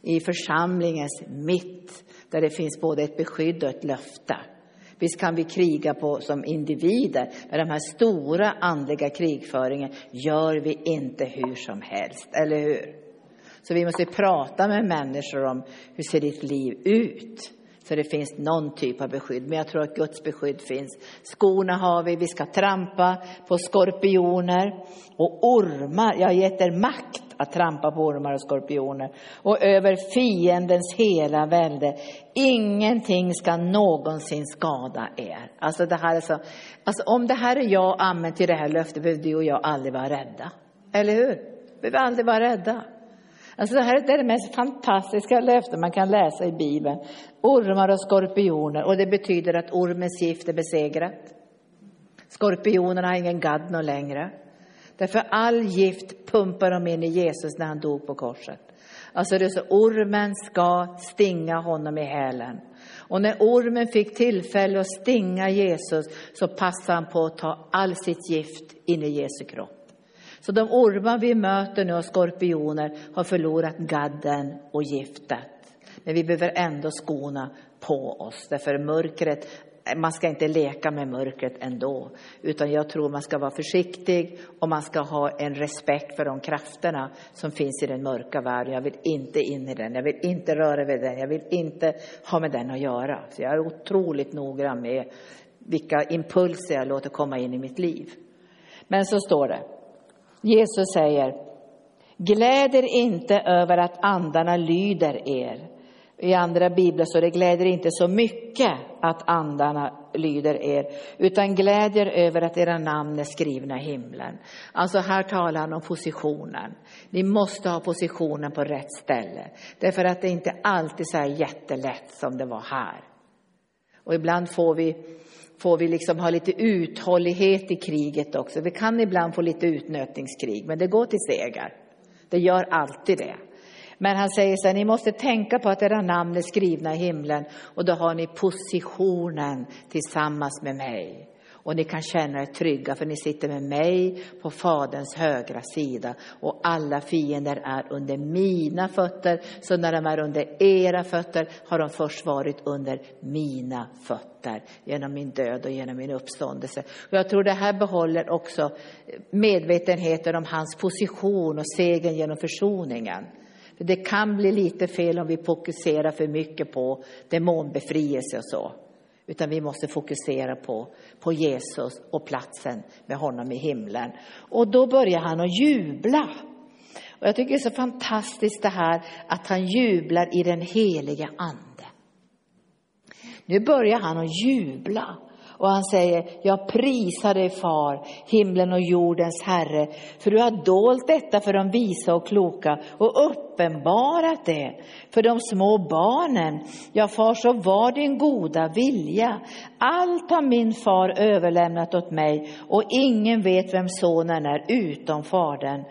I församlingens mitt, där det finns både ett beskydd och ett löfte. Visst kan vi kriga på som individer, men de här stora andliga krigföringen gör vi inte hur som helst, eller hur? Så vi måste prata med människor om hur ser ditt liv ut? Så det finns någon typ av beskydd, men jag tror att Guds beskydd finns. Skorna har vi, vi ska trampa på skorpioner och ormar. Jag har gett er makt att trampa på ormar och skorpioner och över fiendens hela välde. Ingenting ska någonsin skada er. Alltså det här är så, alltså om det här är jag amen till det här löftet behöver du och jag aldrig vara rädda. Eller hur? Vi behöver aldrig vara rädda. Alltså det här är det mest fantastiska löfte man kan läsa i Bibeln. Ormar och skorpioner och det betyder att ormens gift är besegrat. Skorpionerna har ingen gadd längre. Därför all gift pumpar de in i Jesus när han dog på korset. Alltså det är så ormen ska stinga honom i hälen. Och när ormen fick tillfälle att stinga Jesus så passade han på att ta all sitt gift in i Jesu kropp. Så de ormar vi möter nu och skorpioner har förlorat gadden och giftet. Men vi behöver ändå skona på oss, därför mörkret man ska inte leka med mörkret ändå, utan jag tror man ska vara försiktig och man ska ha en respekt för de krafterna som finns i den mörka världen. Jag vill inte in i den, jag vill inte röra vid den, jag vill inte ha med den att göra. Så jag är otroligt noggrann med vilka impulser jag låter komma in i mitt liv. Men så står det, Jesus säger, gläd er inte över att andarna lyder er i andra biblar så det gläder inte så mycket att andarna lyder er, utan glädjer över att era namn är skrivna i himlen. Alltså här talar han om positionen. Ni måste ha positionen på rätt ställe, därför att det är inte alltid så här jättelätt som det var här. Och ibland får vi, får vi liksom ha lite uthållighet i kriget också. Vi kan ibland få lite utnötningskrig, men det går till seger. Det gör alltid det. Men han säger så här, ni måste tänka på att era namn är skrivna i himlen och då har ni positionen tillsammans med mig. Och ni kan känna er trygga för ni sitter med mig på Faderns högra sida och alla fiender är under mina fötter. Så när de är under era fötter har de först varit under mina fötter genom min död och genom min uppståndelse. Och jag tror det här behåller också medvetenheten om hans position och segern genom försoningen. För det kan bli lite fel om vi fokuserar för mycket på demonbefrielse och så. Utan vi måste fokusera på, på Jesus och platsen med honom i himlen. Och då börjar han att jubla. Och jag tycker det är så fantastiskt det här att han jublar i den heliga ande. Nu börjar han att jubla. Och han säger, jag prisar dig far, himlen och jordens herre, för du har dolt detta för de visa och kloka och uppenbarat det för de små barnen. Ja, far, så var din goda vilja. Allt har min far överlämnat åt mig och ingen vet vem sonen är utom fadern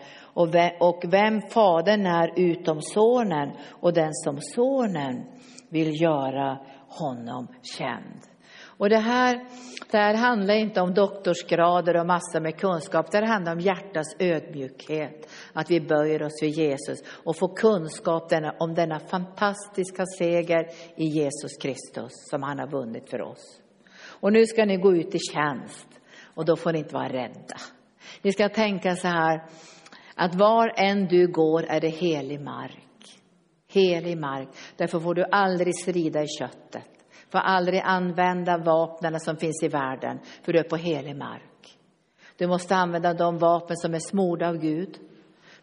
och vem fadern är utom sonen och den som sonen vill göra honom känd. Och det här, det här handlar inte om doktorsgrader och massor med kunskap. Det handlar om hjärtats ödmjukhet. Att vi böjer oss för Jesus och får kunskap om denna fantastiska seger i Jesus Kristus som han har vunnit för oss. Och nu ska ni gå ut i tjänst och då får ni inte vara rädda. Ni ska tänka så här att var än du går är det helig mark. Helig mark. Därför får du aldrig strida i köttet får aldrig använda vapnen som finns i världen, för du är på helig mark. Du måste använda de vapen som är smorda av Gud.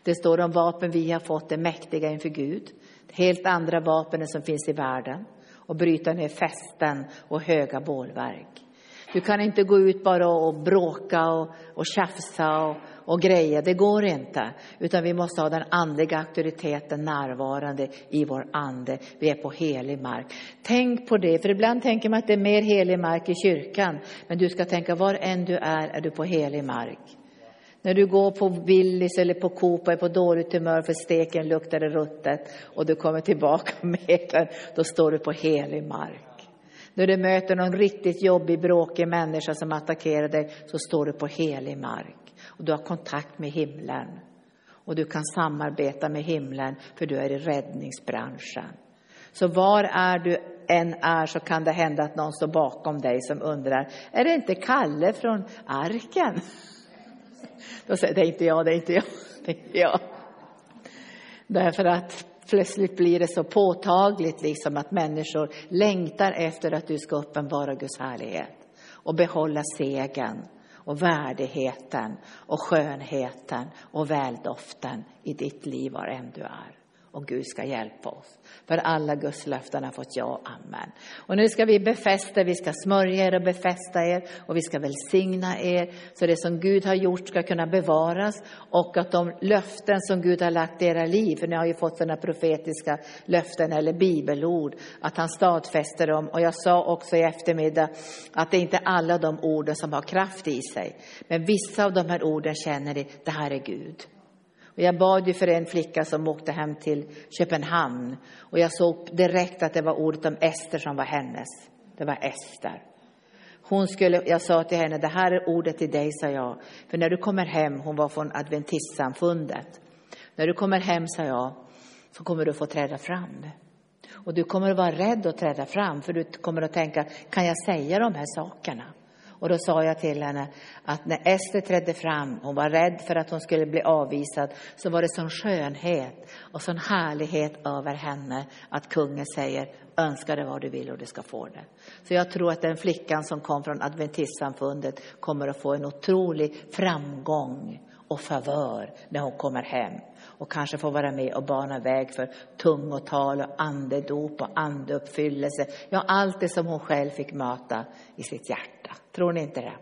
Det står om vapen vi har fått är mäktiga inför Gud. Helt andra vapen än som finns i världen. Och bryta ner fästen och höga bålverk. Du kan inte gå ut bara och bråka och, och tjafsa och, och grejer. Det går inte. Utan vi måste ha den andliga auktoriteten närvarande i vår ande. Vi är på helig mark. Tänk på det, för ibland tänker man att det är mer helig mark i kyrkan. Men du ska tänka, var än du är, är du på helig mark. När du går på Willys eller på Coop och är på dåligt humör för steken luktar det ruttet och du kommer tillbaka med den, då står du på helig mark. När du möter någon riktigt jobbig, bråkig människa som attackerar dig så står du på helig mark och du har kontakt med himlen. Och du kan samarbeta med himlen för du är i räddningsbranschen. Så var är du än är så kan det hända att någon står bakom dig som undrar, är det inte Kalle från arken? Då säger det är inte jag, det är inte jag, det är inte jag. Därför att plötsligt blir det så påtagligt liksom att människor längtar efter att du ska uppenbara Guds härlighet och behålla segern och värdigheten och skönheten och väldoften i ditt liv var än du är. Och Gud ska hjälpa oss. För alla Guds löften har fått ja, amen. Och nu ska vi befästa, vi ska smörja er och befästa er och vi ska välsigna er så det som Gud har gjort ska kunna bevaras och att de löften som Gud har lagt i era liv, för ni har ju fått sådana profetiska löften eller bibelord, att han stadfäster dem. Och jag sa också i eftermiddag att det är inte alla de orden som har kraft i sig, men vissa av de här orden känner ni, det här är Gud. Och jag bad ju för en flicka som åkte hem till Köpenhamn och jag såg direkt att det var ordet om Ester som var hennes. Det var Ester. Hon skulle, jag sa till henne, det här är ordet till dig, sa jag. För när du kommer hem, hon var från adventistsamfundet. När du kommer hem, sa jag, så kommer du få träda fram. Och du kommer att vara rädd att träda fram, för du kommer att tänka, kan jag säga de här sakerna? Och då sa jag till henne att när Ester trädde fram, hon var rädd för att hon skulle bli avvisad, så var det sån skönhet och sån härlighet över henne att kungen säger, önska dig vad du vill och du ska få det. Så jag tror att den flickan som kom från adventistsamfundet kommer att få en otrolig framgång och favör när hon kommer hem och kanske få vara med och bana väg för tungotal och andedop och andeuppfyllelse. Ja, allt det som hon själv fick möta i sitt hjärta. Tror ni inte det?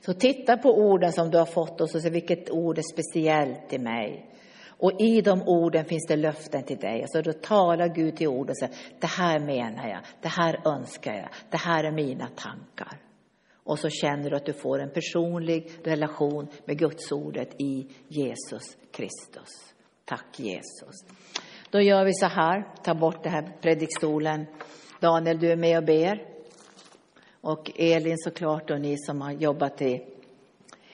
Så titta på orden som du har fått och så se vilket ord är speciellt till mig. Och i de orden finns det löften till dig. Alltså då talar Gud till ord och säger, det här menar jag, det här önskar jag, det här är mina tankar. Och så känner du att du får en personlig relation med Guds ordet i Jesus Kristus. Tack Jesus. Då gör vi så här, ta bort den här predikstolen. Daniel, du är med och ber. Och Elin såklart och ni som har jobbat i,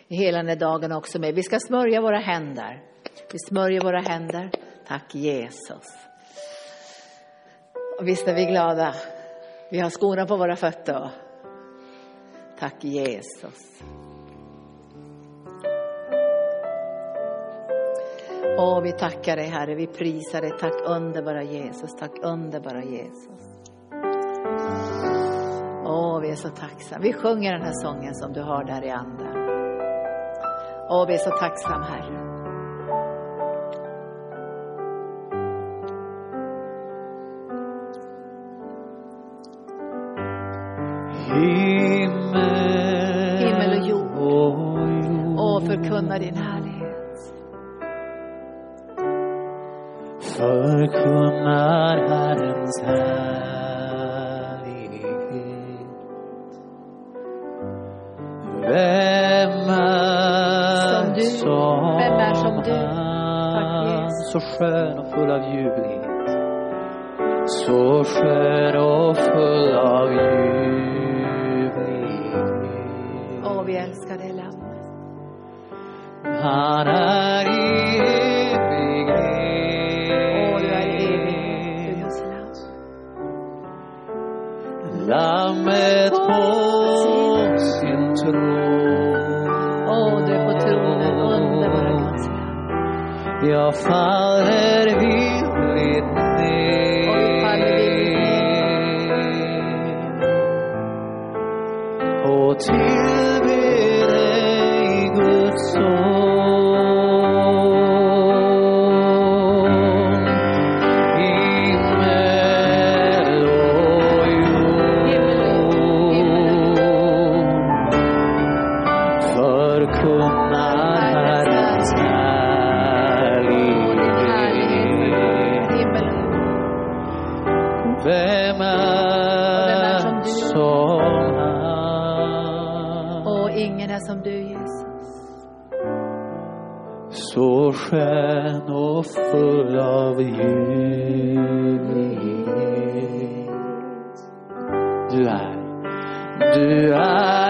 i hela den här dagen också med. Vi ska smörja våra händer. Vi smörjer våra händer. Tack Jesus. Och visst är vi glada. Vi har skorna på våra fötter. Tack Jesus. Åh, vi tackar dig Herre, vi prisar dig. Tack underbara Jesus, tack underbara Jesus. Åh, vi är så tacksamma. Vi sjunger den här sången som du har där i anden. Åh, vi är så tacksamma Herre. Förkunna din härlighet. Förkunnar Herrens härlighet. Vem är Som du. som Vem är som du? Tack. Så skön och full av ljuvlighet. Så skön och full av ljuvlighet. Du är i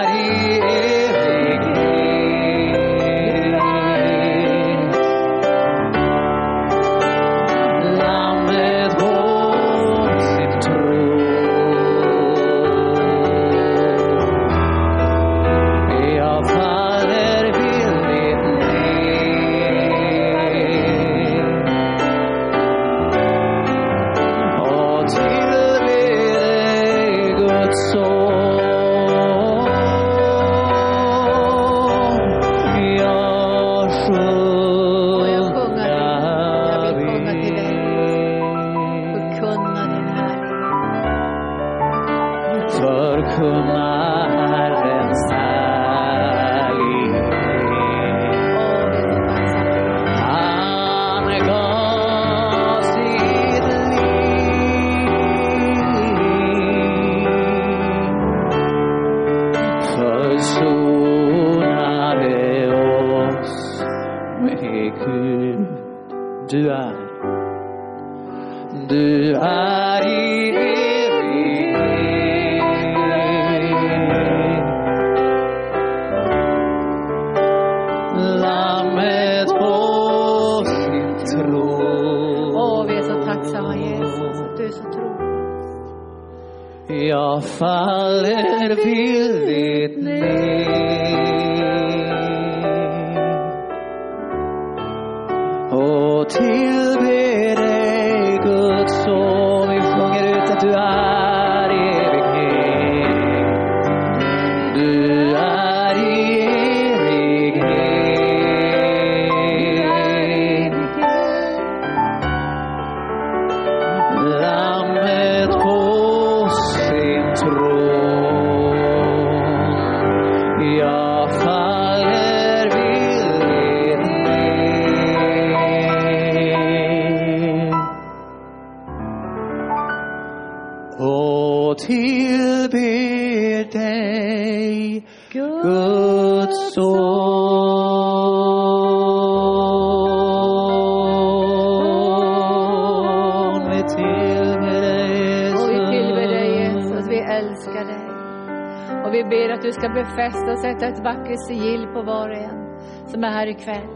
att och sätta ett vackert sigill på var och en som är här ikväll.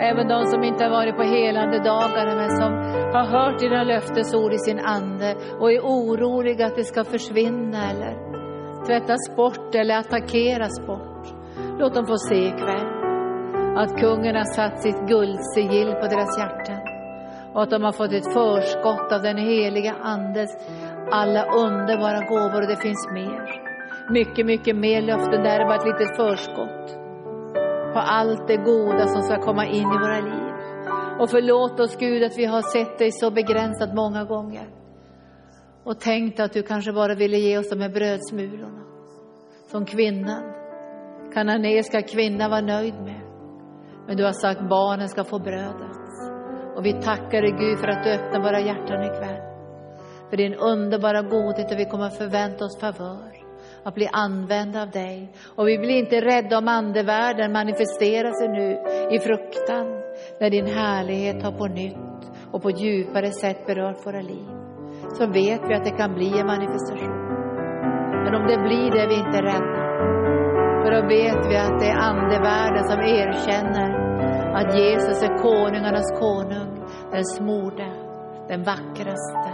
Även de som inte har varit på helande dagar men som har hört dina löftesord i sin ande och är oroliga att det ska försvinna eller tvättas bort eller attackeras bort. Låt dem få se ikväll att kungen har satt sitt guldsigill på deras hjärtan och att de har fått ett förskott av den heliga Andes alla underbara gåvor och det finns mer. Mycket, mycket mer löften. Det här är bara ett litet förskott på allt det goda som ska komma in i våra liv. Och förlåt oss Gud att vi har sett dig så begränsat många gånger och tänkt att du kanske bara ville ge oss de här brödsmulorna som kvinnan, kananeiska kvinnan var nöjd med. Men du har sagt barnen ska få brödet. Och vi tackar dig Gud för att du öppnar våra hjärtan ikväll. För din underbara godhet och vi kommer att förvänta oss favör. Att bli använda av dig. Och vi blir inte rädda om andevärlden manifesterar sig nu i fruktan. När din härlighet har på nytt och på djupare sätt berört våra liv. Så vet vi att det kan bli en manifestation. Men om det blir det är vi inte rädda. För då vet vi att det är andevärlden som erkänner att Jesus är konungarnas konung, den smorde, den vackraste,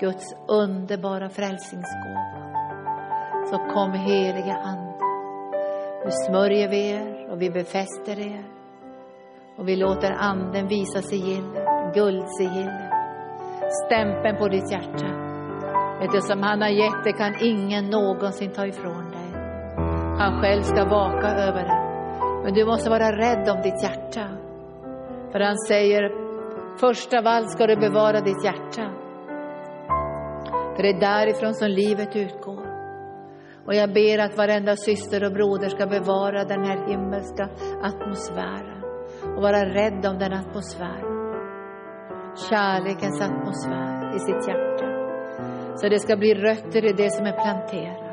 Guds underbara frälsningsgåva. Så kom heliga Ande. Nu smörjer vi er och vi befäster er. Och vi låter Anden visa sigillet, guldsigillet, stämpeln på ditt hjärta. Det som han har gett det kan ingen någonsin ta ifrån dig. Han själv ska vaka över det. Men du måste vara rädd om ditt hjärta. För han säger, först av allt ska du bevara ditt hjärta. För det är därifrån som livet utgår. Och jag ber att varenda syster och broder ska bevara den här himmelska atmosfären. Och vara rädd om den atmosfären. Kärlekens atmosfär i sitt hjärta. Så det ska bli rötter i det som är planterat.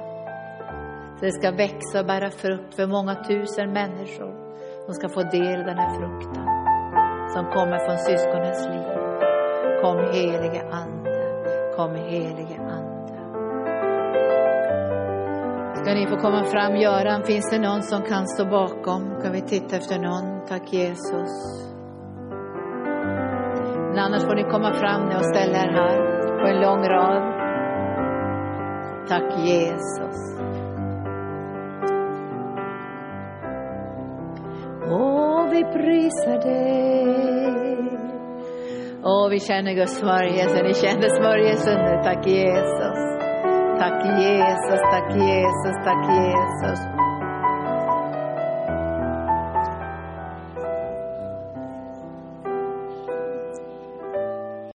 Så det ska växa och bära frukt för många tusen människor som ska få del av den här frukten som kommer från syskonens liv. Kom helige Ande, kom helige Ande. Ska ni få komma fram? Göran, finns det någon som kan stå bakom? Kan vi titta efter någon? Tack Jesus. Men annars får ni komma fram nu och ställa er här på en lång rad. Tack Jesus. Åh, vi prisar dig. Åh, vi känner Guds smörjelse. Ni känner smörjelsen nu. Tack Jesus. Tack Jesus, tack Jesus, tack Jesus.